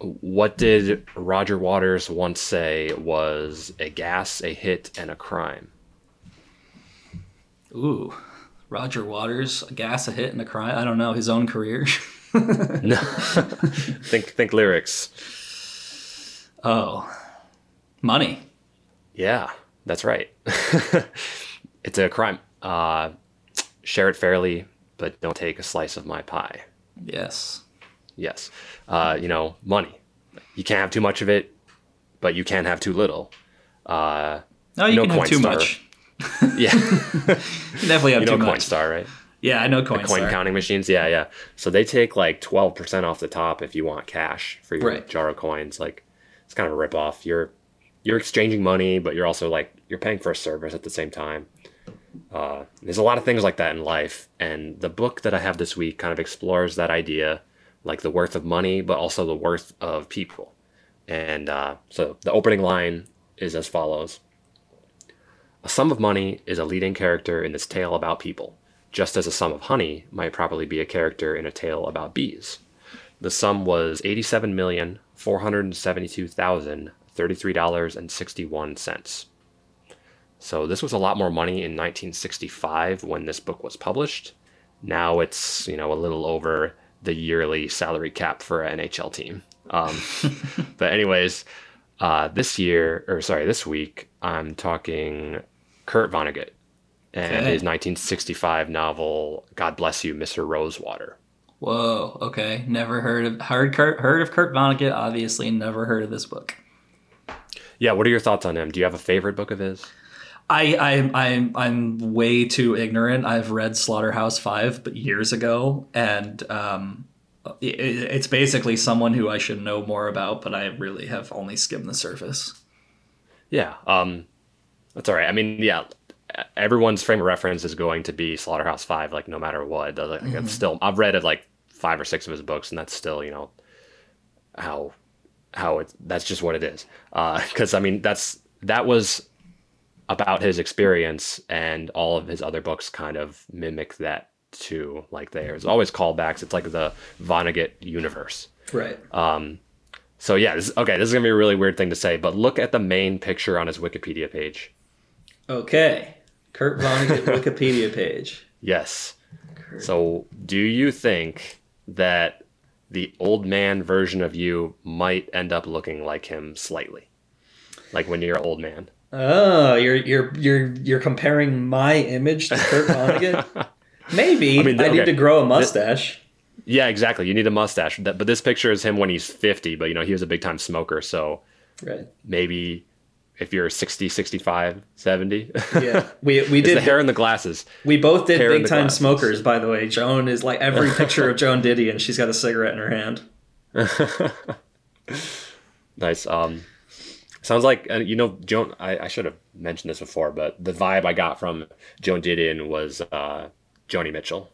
What did Roger Waters once say was a gas, a hit, and a crime? Ooh, Roger Waters, a gas, a hit, and a cry. I don't know his own career. No. think think lyrics. oh, money. Yeah, that's right. it's a crime. Uh, share it fairly, but don't take a slice of my pie. Yes. Yes. Uh, you know, money. You can't have too much of it, but you can't have too little. Uh, No, you know can have too Coinstar. much. yeah, definitely have you know too much. Coinstar, right? Yeah, I know Coinstar. Coin counting machines. Yeah, yeah. So they take like twelve percent off the top if you want cash for your Right. jar of coins. Like it's kind of a rip off. You're you're exchanging money, but you're also like you're paying for a service at the same time. Uh, there's a lot of things like that in life, and the book that I have this week kind of explores that idea, like the worth of money, but also the worth of people. And uh, so the opening line is as follows. A sum of money is a leading character in this tale about people, just as a sum of honey might properly be a character in a tale about bees. The sum was eighty-seven million four hundred seventy-two thousand thirty-three dollars and sixty-one cents. So this was a lot more money in 1965 when this book was published. Now it's you know a little over the yearly salary cap for an NHL team. Um, but anyways, uh, this year or sorry, this week I'm talking Kurt Vonnegut and Okay. his 1965 novel "God Bless You, Mr. Rosewater." Whoa. Okay. Never heard of heard Kurt heard of Kurt Vonnegut. Obviously, never heard of this book. Yeah, what are your thoughts on him? Do you have a favorite book of his? I I'm I'm I'm way too ignorant. I've read Slaughterhouse Five, but years ago, and um, it's basically someone who I should know more about, but I really have only skimmed the surface. Yeah, um, that's all right. I mean, yeah, everyone's frame of reference is going to be Slaughterhouse Five, like no matter what. Like, I've still, I've read it like five or six of his books, and that's still, you know, how how it that's just what it is. Because I mean, that's that was about his experience, and all of his other books kind of mimic that too. Like there's always callbacks. It's like the Vonnegut universe. Right. Um, so yeah, this, okay, this is gonna be a really weird thing to say, but look at the main picture on his Wikipedia page. Okay. Kurt Vonnegut Wikipedia page. Yes. So, do you think that the old man version of you might end up looking like him slightly? Like when you're an old man? Oh, you're you're you're you're comparing my image to Kurt Vonnegut? Maybe I, I mean, need to grow a mustache. Yeah, exactly. You need a mustache. But this picture is him when he's 50, but you know, he was a big time smoker. So Right. maybe if you're 60, 65, 70, Yeah. We we it's the did hair and the glasses. we both did hair big time glasses. smokers, by the way. Joan is like every picture of Joan Diddy and she's got a cigarette in her hand. Nice. Um, sounds like uh, you know Joan. I, I should have mentioned this before, but the vibe I got from Joan Didion was uh, Joni Mitchell,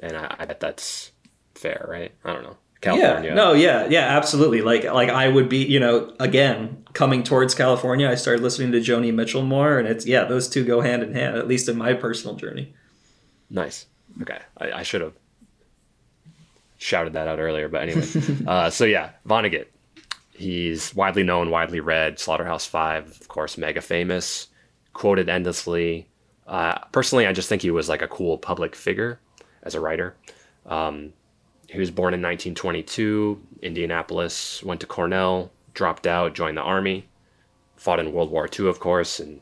and I, I bet that's fair, right? I don't know. California. Yeah. No, yeah, yeah, absolutely. Like like I would be, you know, again, coming towards California, I started listening to Joni Mitchell more and it's yeah, those two go hand in hand, at least in my personal journey. Nice. Okay. I, I should have shouted that out earlier, but anyway. uh, so yeah, Vonnegut. He's widely known, widely read. Slaughterhouse Five, of course, mega famous, quoted endlessly. Uh, personally, I just think he was like a cool public figure as a writer. Um, he was born in 1922, Indianapolis. Went to Cornell, dropped out, joined the army, fought in World War II, of course, and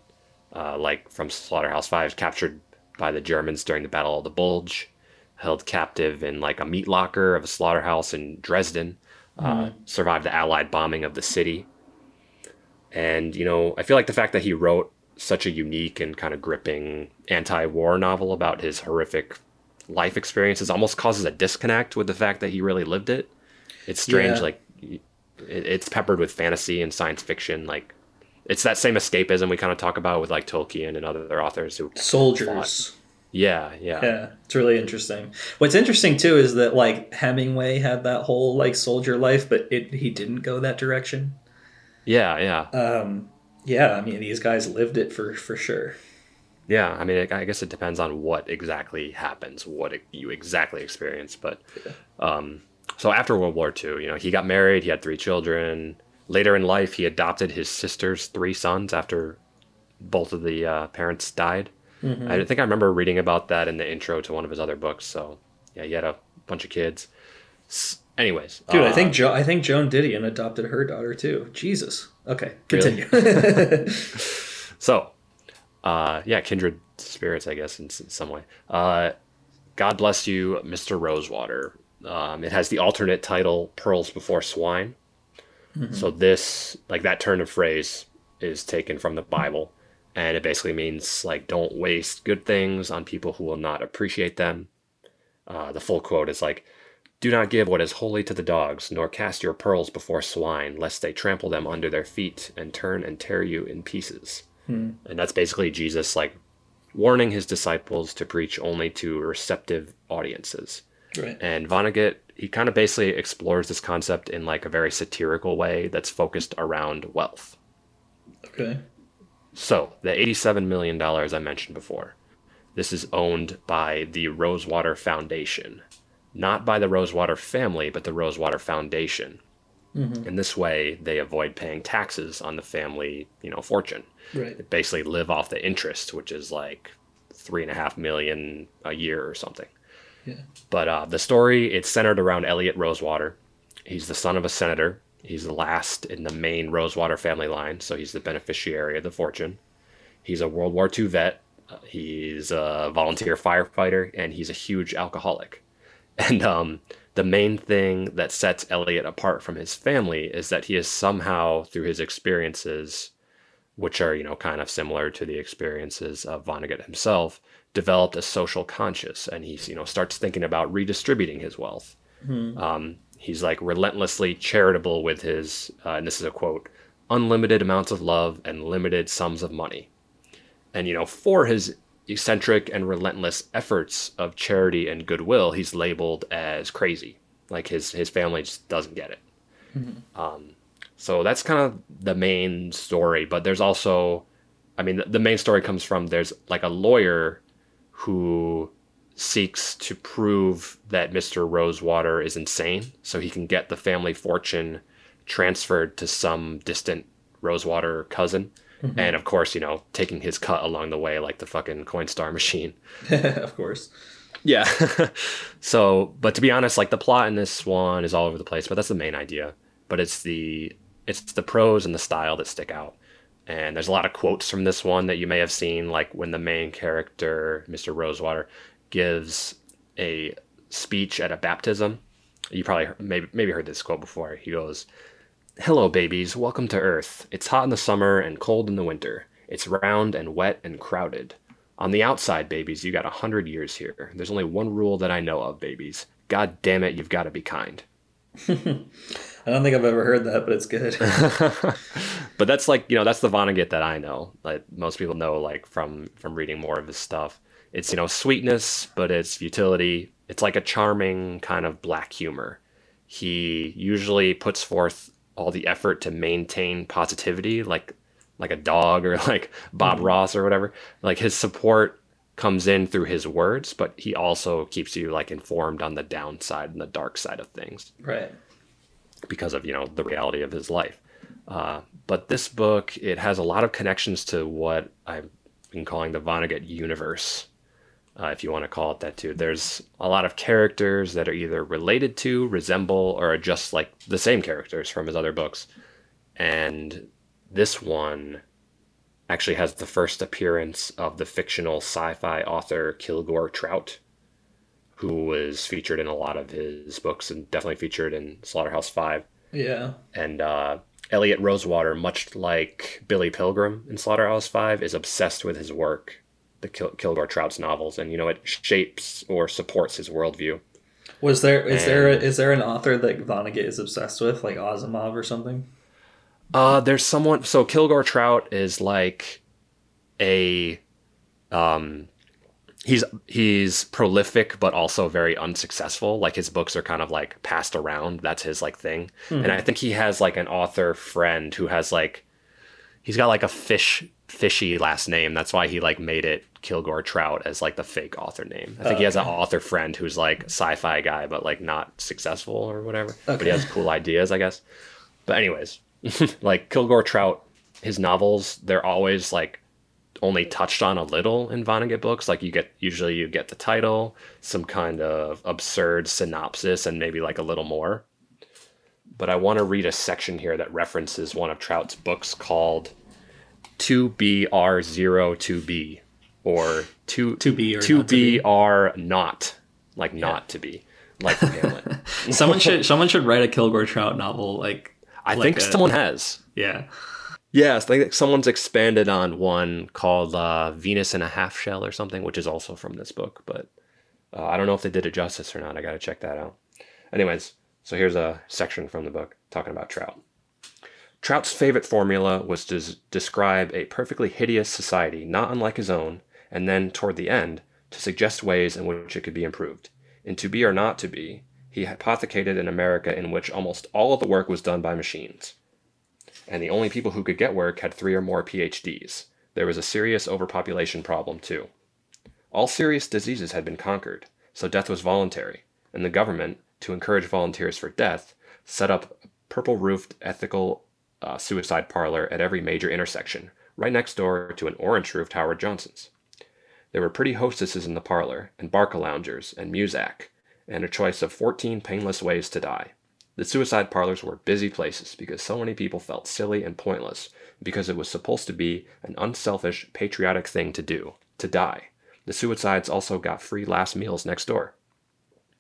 uh, like from Slaughterhouse Five, captured by the Germans during the Battle of the Bulge, held captive in like a meat locker of a slaughterhouse in Dresden, uh, survived the Allied bombing of the city. And, you know, I feel like the fact that he wrote such a unique and kind of gripping anti war novel about his horrific life experiences almost causes a disconnect with the fact that he really lived it. It's strange, Yeah. like, it's peppered with fantasy and science fiction. Like, it's that same escapism we kind of talk about with like Tolkien and other authors who Soldiers. Yeah, yeah, Yeah, it's really interesting. What's interesting too is that like Hemingway had that whole like soldier life, but it he didn't go that direction. yeah, yeah. Um, yeah, I mean these guys lived it for for sure. Yeah, I mean, I guess it depends on what exactly happens, what you exactly experience. But um, so after World War II, you know, he got married, he had three children. Later in life, he adopted his sister's three sons after both of the uh, parents died. I think I remember reading about that in the intro to one of his other books. So yeah, he had a bunch of kids. S- anyways, Dude, I uh, think jo- I think Joan Didion adopted her daughter too. Jesus. Okay, Really? continue. So, uh, yeah, kindred spirits, I guess, in, s- some way. Uh, God bless you, Mr. Rosewater. Um, it has the alternate title, Pearls Before Swine. So, this, like that turn of phrase, is taken from the Bible. And it basically means, like, don't waste good things on people who will not appreciate them. Uh, the full quote is like, do not give what is holy to the dogs, nor cast your pearls before swine, lest they trample them under their feet and turn and tear you in pieces. Hmm. And that's basically Jesus like warning his disciples to preach only to receptive audiences. right. And Vonnegut, he kind of basically explores this concept in like a very satirical way that's focused around wealth. Okay. So, the $87 million I mentioned before, this is owned by the Rosewater Foundation. Not by the Rosewater family, but the Rosewater Foundation. In this way, they avoid paying taxes on the family, you know, fortune. Right. They basically live off the interest, which is like three and a half million a year or something. Yeah. But uh, the story it's centered around Elliot Rosewater. He's the son of a senator. He's the last in the main Rosewater family line, so he's the beneficiary of the fortune. He's a World War II vet. Uh, he's a volunteer firefighter, and he's a huge alcoholic. And um, the main thing that sets Elliot apart from his family is that he is somehow, through his experiences, which are you know kind of similar to the experiences of Vonnegut himself, developed a social conscience, and he you know starts thinking about redistributing his wealth. Um, he's like relentlessly charitable with his, uh, and this is a quote, unlimited amounts of love and limited sums of money. And you know, for his eccentric and relentless efforts of charity and goodwill, he's labeled as crazy. Like his his family just doesn't get it. Um, so that's kind of the main story. But there's also, I mean, the, the main story comes from there's like a lawyer who seeks to prove that Mr. Rosewater is insane so he can get the family fortune transferred to some distant Rosewater cousin. Mm-hmm. And of course, you know, taking his cut along the way like the fucking Coinstar machine. of course. Yeah. so, but to be honest, like the plot in this one is all over the place, but that's the main idea. But it's the it's the prose and the style that stick out. And there's a lot of quotes from this one that you may have seen, like when the main character, Mr. Rosewater, gives a speech at a baptism. You probably heard- maybe maybe heard this quote before. He goes, "Hello, babies. Welcome to Earth. It's hot in the summer and cold in the winter. It's round and wet and crowded. On the outside, babies, you got a hundred years here. There's only one rule that I know of, babies. God damn it, you've got to be kind." I don't think I've ever heard that, but it's good. but that's like you know that's the Vonnegut that I know. Like most people know like from from reading more of his stuff. It's you know sweetness, but it's futility. It's like a charming kind of black humor. He usually puts forth all the effort to maintain positivity, like like a dog or like Bob Ross or whatever. Like his support comes in through his words, but he also keeps you like informed on the downside and the dark side of things right. because of you know the reality of his life. Uh, but this book it has a lot of connections to what I've been calling the Vonnegut universe, uh, if you want to call it that too. There's a lot of characters that are either related to, resemble, or are just like the same characters from his other books, and this one actually has the first appearance of the fictional sci-fi author Kilgore Trout who was featured in a lot of his books and definitely featured in Slaughterhouse Five. Yeah. And uh, Elliot Rosewater, much like Billy Pilgrim in Slaughterhouse Five, is obsessed with his work, the Kil- Kilgore Trout's novels, and you know it shapes or supports his worldview. Was there is there And- is there an author that Vonnegut is obsessed with, like Asimov or something? Uh, there's someone. So Kilgore Trout is like a, um, he's he's prolific but also very unsuccessful like his books are kind of like passed around that's his like thing mm-hmm. and i think he has like an author friend who has like he's got like a fish fishy last name that's why he like made it kilgore trout as like the fake author name i think he has an author friend who's like sci-fi guy but like not successful or whatever okay. but he has cool ideas i guess but anyways like kilgore trout his novels they're always like only touched on a little in Vonnegut books. Like you get usually you get the title, some kind of absurd synopsis, and maybe like a little more. But I want to read a section here that references one of Trout's books called 2BR02B or 2 2B or 2BR not, like not to be, like Hamlet. someone should someone should write a Kilgore Trout novel like I like think a, someone has. Yeah. Yes, I think someone's expanded on one called uh, Venus in a Half Shell or something, which is also from this book, but uh, I don't know if they did it justice or not. I got to check that out. Anyways, so here's a section from the book talking about Trout. Trout's favorite formula was to describe a perfectly hideous society not unlike his own, and then, toward the end, to suggest ways in which it could be improved. In To Be or Not to Be, he hypothecated an America in which almost all of the work was done by machines and the only people who could get work had three or more PhDs. There was a serious overpopulation problem, too. All serious diseases had been conquered, so death was voluntary, and the government, to encourage volunteers for death, set up a purple roofed ethical uh, suicide parlor at every major intersection, right next door to an orange roofed Howard Johnson's. There were pretty hostesses in the parlor, and Barcaloungers, and muzak, and a choice of 14 painless ways to die. The suicide parlors were busy places because so many people felt silly and pointless because it was supposed to be an unselfish, patriotic thing to do, to die. The suicides also got free last meals next door.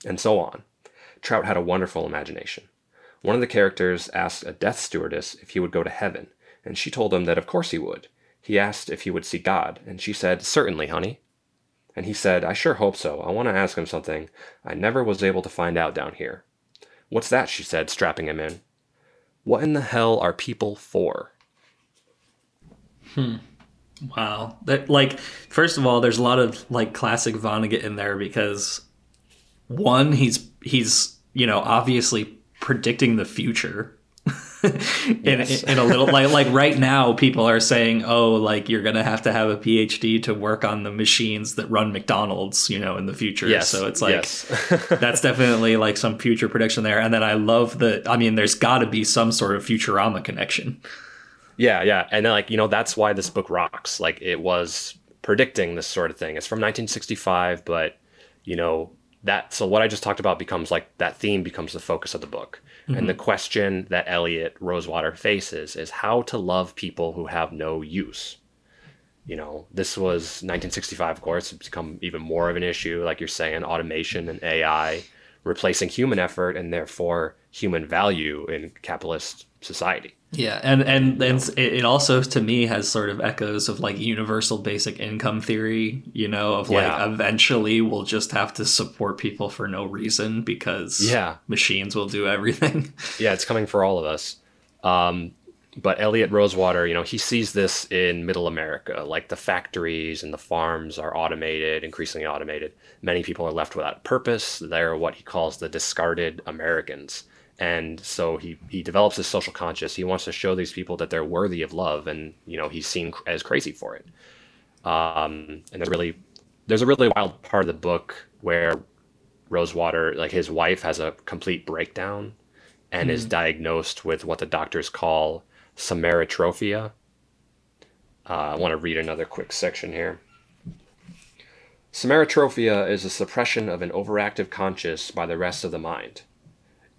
And so on. Trout had a wonderful imagination. One of the characters asked a death stewardess if he would go to heaven, and she told him that of course he would. He asked if he would see God, and she said, Certainly, honey. And he said, I sure hope so. I want to ask him something I never was able to find out down here. What's that? she said, strapping him in. What in the hell are people for? Hmm. Wow. That like first of all, there's a lot of like classic Vonnegut in there because one, he's he's, you know, obviously predicting the future in, yes. in, a little like like right now people are saying oh like you're gonna have to have a phd to work on the machines that run mcdonald's you know in the future. Yes. so it's like yes. that's definitely like some future prediction there. And then i love the i mean there's got to be some sort of futurama connection. Yeah yeah. And then like you know that's why this book rocks. Like it was predicting this sort of thing. It's from 1965 but you know that so what i just talked about becomes like that theme becomes the focus of the book Mm-hmm. And the question that Elliot Rosewater faces is how to love people who have no use. You know, this was 1965, of course. It's become even more of an issue, like you're saying, automation and AI replacing human effort and therefore human value in capitalist society. Yeah, and and and it also to me has sort of echoes of like universal basic income theory, you know, of like yeah. eventually we'll just have to support people for no reason because yeah, machines will do everything. yeah, it's coming for all of us. Um, but Elliot Rosewater, you know, he sees this in middle America, like the factories and the farms are automated, increasingly automated. Many people are left without purpose. They're what he calls the discarded Americans and so he he develops this social conscious he wants to show these people that they're worthy of love and you know he's seen as crazy for it um, and there's really there's a really wild part of the book where rosewater like his wife has a complete breakdown and mm. is hmm. diagnosed with what the doctors call samaritrophia uh, i want to read another quick section here samaritrophia is a suppression of an overactive conscious by the rest of the mind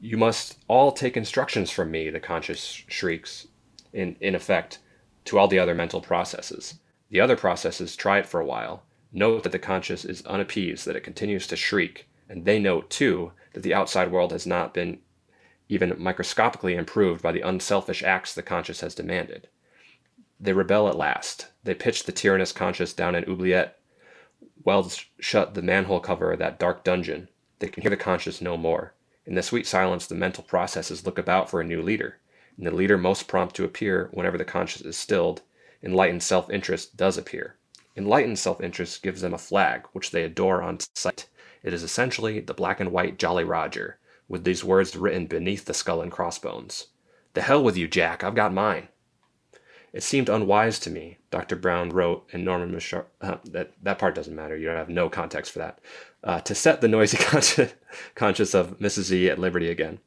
you must all take instructions from me, the conscious shrieks, in, in effect, to all the other mental processes. The other processes try it for a while, note that the conscious is unappeased, that it continues to shriek, and they note, too, that the outside world has not been even microscopically improved by the unselfish acts the conscious has demanded. They rebel at last. They pitch the tyrannous conscious down an oubliette, weld shut the manhole cover of that dark dungeon. They can hear the conscious no more. In the sweet silence, the mental processes look about for a new leader, and the leader most prompt to appear whenever the conscience is stilled, enlightened self interest does appear. Enlightened self interest gives them a flag, which they adore on sight. It is essentially the black and white Jolly Roger, with these words written beneath the skull and crossbones The hell with you, Jack, I've got mine. It seemed unwise to me, Dr. Brown wrote and Norman Mushari. Uh, that, that part doesn't matter. You don't have no context for that. Uh, to set the noisy conscience, conscience of Mrs. Z at liberty again.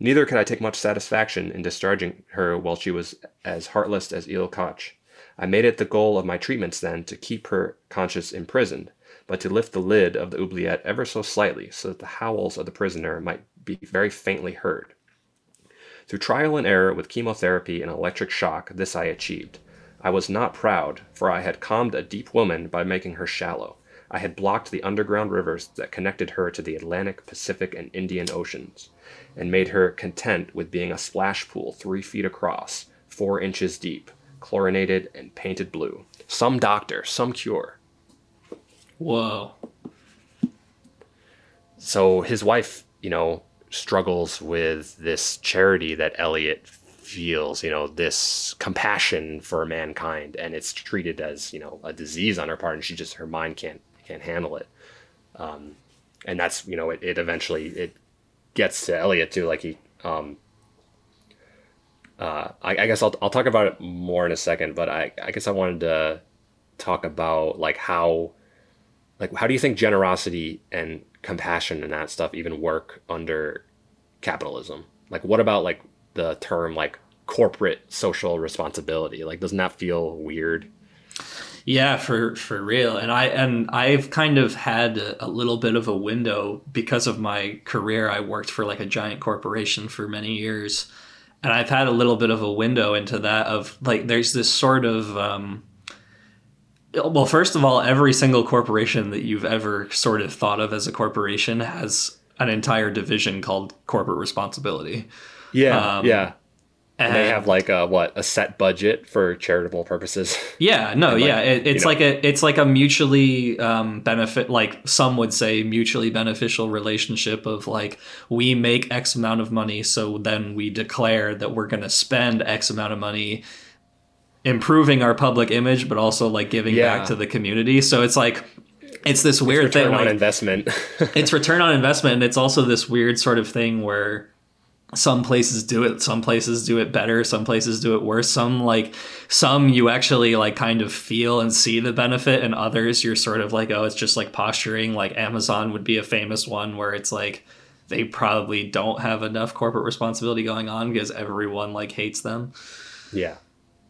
Neither could I take much satisfaction in discharging her while she was as heartless as Ilse Koch. I made it the goal of my treatments then to keep her conscience imprisoned, but to lift the lid of the oubliette ever so slightly so that the howls of the prisoner might be very faintly heard. Through trial and error with chemotherapy and electric shock, this I achieved. I was not proud, for I had calmed a deep woman by making her shallow. I had blocked the underground rivers that connected her to the Atlantic, Pacific, and Indian Oceans, and made her content with being a splash pool three feet across, four inches deep, chlorinated and painted blue. Some doctor, some cure. Whoa. So his wife, you know, struggles with this charity that Elliot feels, you know, this compassion for mankind, and it's treated as, you know, a disease on her part, and she just her mind can't can't handle it. Um, and that's you know, it, it eventually it gets to Elliot too, like he um, uh, I, I, guess I'll, I'll talk about it more in a second, but I, I guess I wanted to talk about like how, like how do you think generosity and compassion and that stuff even work under capitalism? Like what about like the term like corporate social responsibility? Like doesn't that feel weird? Yeah, for for real. And I and I've kind of had a, a, little bit of a window because of my career. I worked for like a giant corporation for many years and I've had a little bit of a window into that of like there's this sort of um, well first of all every single corporation that you've ever sort of thought of as a corporation has an entire division called corporate responsibility yeah um, yeah and they have like a what a set budget for charitable purposes. Yeah, no, like, yeah, it, it's know. like a it's like a mutually um, benefit, like some would say, mutually beneficial relationship of like we make X amount of money, so then we declare that we're going to spend X amount of money improving our public image, but also like giving yeah. back to the community. So it's like it's this weird it's thing on like, investment. it's return on investment, and it's also this weird sort of thing where some places do it some places do it better some places do it worse some like some you actually like kind of feel and see the benefit and others you're sort of like oh it's just like posturing like amazon would be a famous one where it's like they probably don't have enough corporate responsibility going on because everyone like hates them yeah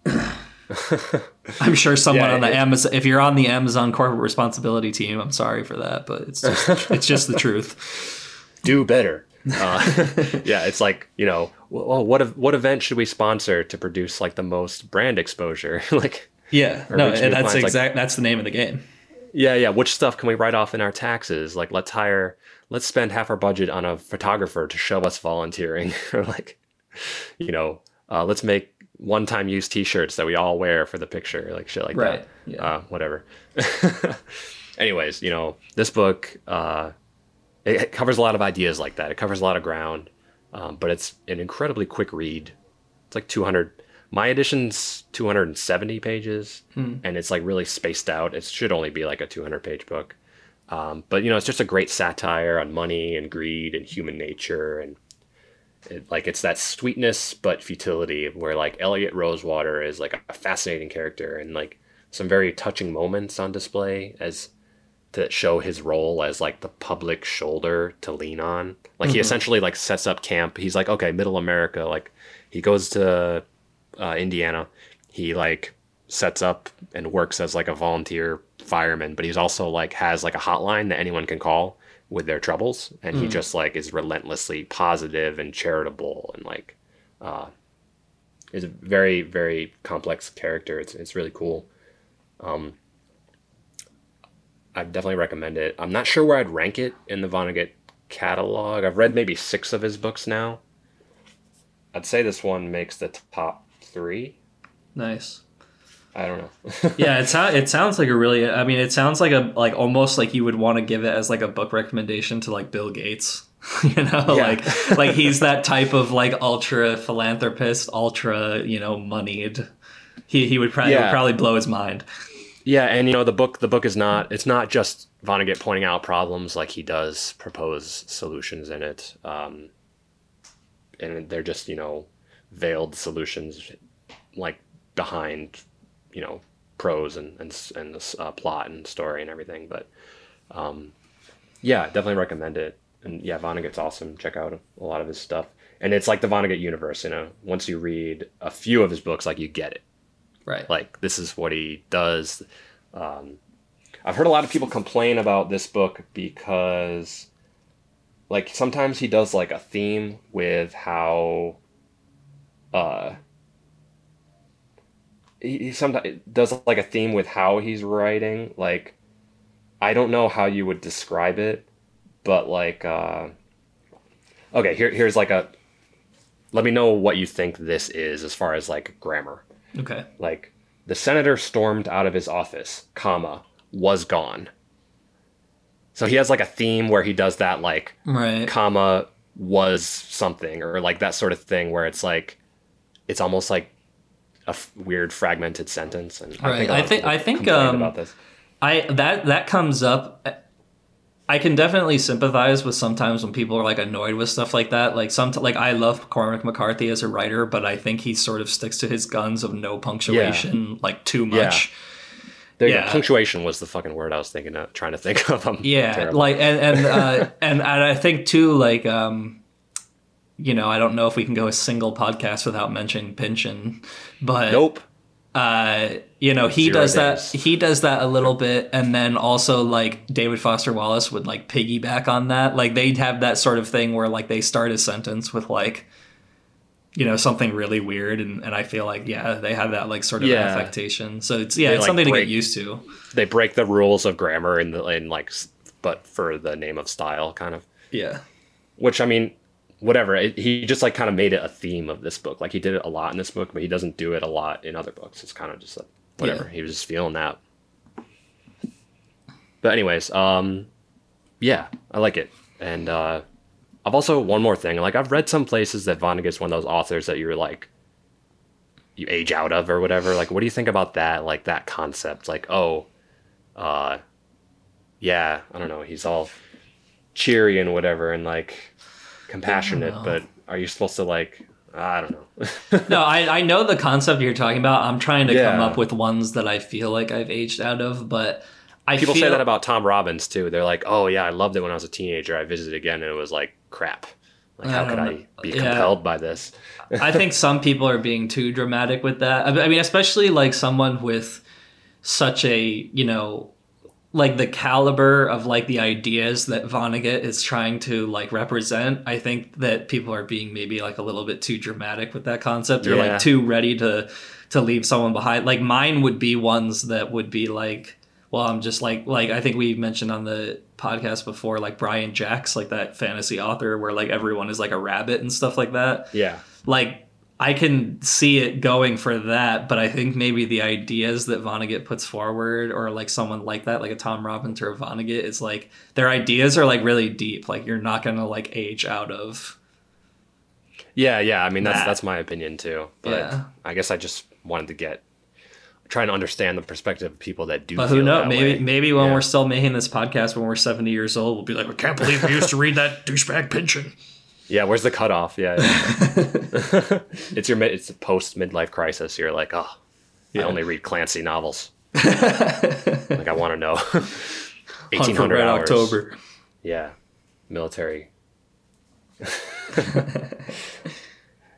i'm sure someone yeah, on the it, amazon if you're on the amazon corporate responsibility team i'm sorry for that but it's just it's just the truth do better uh, yeah, it's like you know, well, what what event should we sponsor to produce like the most brand exposure? like, yeah, no, and that's exact. Like, that's the name of the game. Yeah, yeah. Which stuff can we write off in our taxes? Like, let's hire, let's spend half our budget on a photographer to show us volunteering, or like, you know, uh, let's make one-time use T-shirts that we all wear for the picture, like shit like right. that. Yeah. Uh, whatever. Anyways, you know, this book. Uh, it covers a lot of ideas like that. It covers a lot of ground, um, but it's an incredibly quick read. It's like 200. My edition's 270 pages, hmm. and it's like really spaced out. It should only be like a 200 page book. Um, but you know, it's just a great satire on money and greed and human nature, and it, like it's that sweetness but futility. Where like Elliot Rosewater is like a fascinating character, and like some very touching moments on display as to show his role as like the public shoulder to lean on. Like mm-hmm. he essentially like sets up camp. He's like, okay, middle America. Like he goes to uh, Indiana. He like sets up and works as like a volunteer fireman, but he's also like has like a hotline that anyone can call with their troubles. And mm. he just like is relentlessly positive and charitable and like uh is a very, very complex character. It's it's really cool. Um I definitely recommend it. I'm not sure where I'd rank it in the Vonnegut catalog. I've read maybe six of his books now. I'd say this one makes the top three. Nice. I don't know. yeah, it sounds it sounds like a really. I mean, it sounds like a like almost like you would want to give it as like a book recommendation to like Bill Gates. you know, yeah. like like he's that type of like ultra philanthropist, ultra you know moneyed. He he would probably yeah. would probably blow his mind. Yeah, and you know the book the book is not it's not just Vonnegut pointing out problems like he does propose solutions in it. Um, and they're just, you know, veiled solutions like behind, you know, prose and and and the uh, plot and story and everything, but um, yeah, definitely recommend it. And yeah, Vonnegut's awesome. Check out a lot of his stuff. And it's like the Vonnegut universe, you know. Once you read a few of his books, like you get it. Right. Like this is what he does. Um, I've heard a lot of people complain about this book because, like, sometimes he does like a theme with how, uh, he, he sometimes does like a theme with how he's writing. Like, I don't know how you would describe it, but like, uh, okay, here here's like a. Let me know what you think this is as far as like grammar Okay. like the senator stormed out of his office comma was gone so he has like a theme where he does that like Right. comma was something or like that sort of thing where it's like it's almost like a f- weird fragmented sentence and Right. a lot I think- I think, um, about this I that that comes up. I can definitely sympathize with sometimes when people are like annoyed with stuff like that. Like some like I love Cormac McCarthy as a writer, but I think he sort of sticks to his guns of no punctuation like too much. there you yeah. punctuation was the fucking word i was thinking of trying to think of I'm Yeah, terrible. like and and, uh, and and I think too like um, you know I don't know if we can go a single podcast without mentioning Pynchon, but nope. uh, you know he Zero does days. that he does that a little bit and then also like david foster wallace would like piggyback on that. Like they'd have that sort of thing where like they start a sentence with like you know something really weird and, and i feel like yeah they have that like sort of Yeah. affectation. So it's yeah They, it's like, something to get used to. they break the rules of grammar in the in like but for the name of style kind of. Yeah. Which I mean, whatever. It, he just like kind of made it a theme of this book. Like he did it a lot in this book, but he doesn't do it a lot in other books. It's kind of just like whatever. Yeah. He was just feeling that. But anyways, um, yeah, I like it, and uh, I've also one more thing. Like I've read some places that Vonnegut's one of those authors that you're like you age out of or whatever. Like, what do you think about that? Like that concept? Like, oh, uh, yeah, I don't know. He's all cheery and whatever, and like compassionate. But are you supposed to like? I don't know. no I, I know the concept you're talking about i'm trying to come up with ones that i feel like i've aged out of but i People feel say that about Tom Robbins too. They're like, "Oh yeah, I loved it when I was a teenager. I visited again, and it was like crap. Like, how I could I be Yeah. compelled by this?" I think some people are being too dramatic with that. I mean, especially like someone with such a, you know, like the caliber of like the ideas that Vonnegut is trying to like represent. I think that people are being maybe like a little bit too dramatic with that concept or Yeah. like too ready to to leave someone behind. Like mine would be ones that would be like well, I'm just like like I think we mentioned on the podcast before like Brian Jacques, like that fantasy author where like everyone is like a rabbit and stuff like that Yeah, like I can see it going for that, but I think maybe the ideas that Vonnegut puts forward, or like someone like that, like a Tom Robbins or a Vonnegut, is like their ideas are like really deep. Like you're not gonna like age out of. yeah, yeah. I mean, that's That. that's my opinion too. But Yeah. I guess I just wanted to get trying to understand the perspective of people that do. But who knows? Maybe way. maybe when Yeah. we're still making this podcast when we're 70 years old, we'll be like, I can't believe we used to read that douchebag Pynchon. Yeah, where's the cutoff? Yeah, yeah. it's your mid, it's a post midlife crisis. You're like, oh, I only read Clancy novels. like I want to know. Eighteen hundred hours. October. Yeah, military.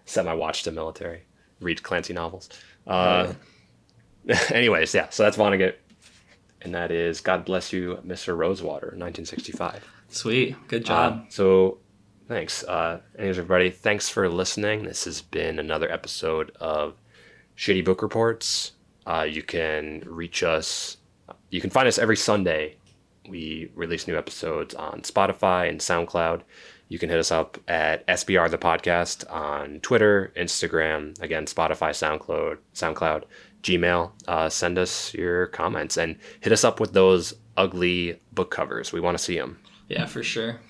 Set my watch to military. Read Clancy novels. Uh, anyways, yeah. So that's Vonnegut, and that is God bless you, Mr. Rosewater, 1965. Sweet, good job. Um, so thanks. Uh, anyways, everybody, thanks for listening. This has been another episode of Shitty Book Reports. Uh, you can reach us. You can find us every Sunday. We release new episodes on Spotify and SoundCloud. You can hit us up at SBR the podcast on Twitter, Instagram, again Spotify, SoundCloud, SoundCloud, Gmail. Uh, send us your comments and hit us up with those ugly book covers. We want to see them. yeah, for sure.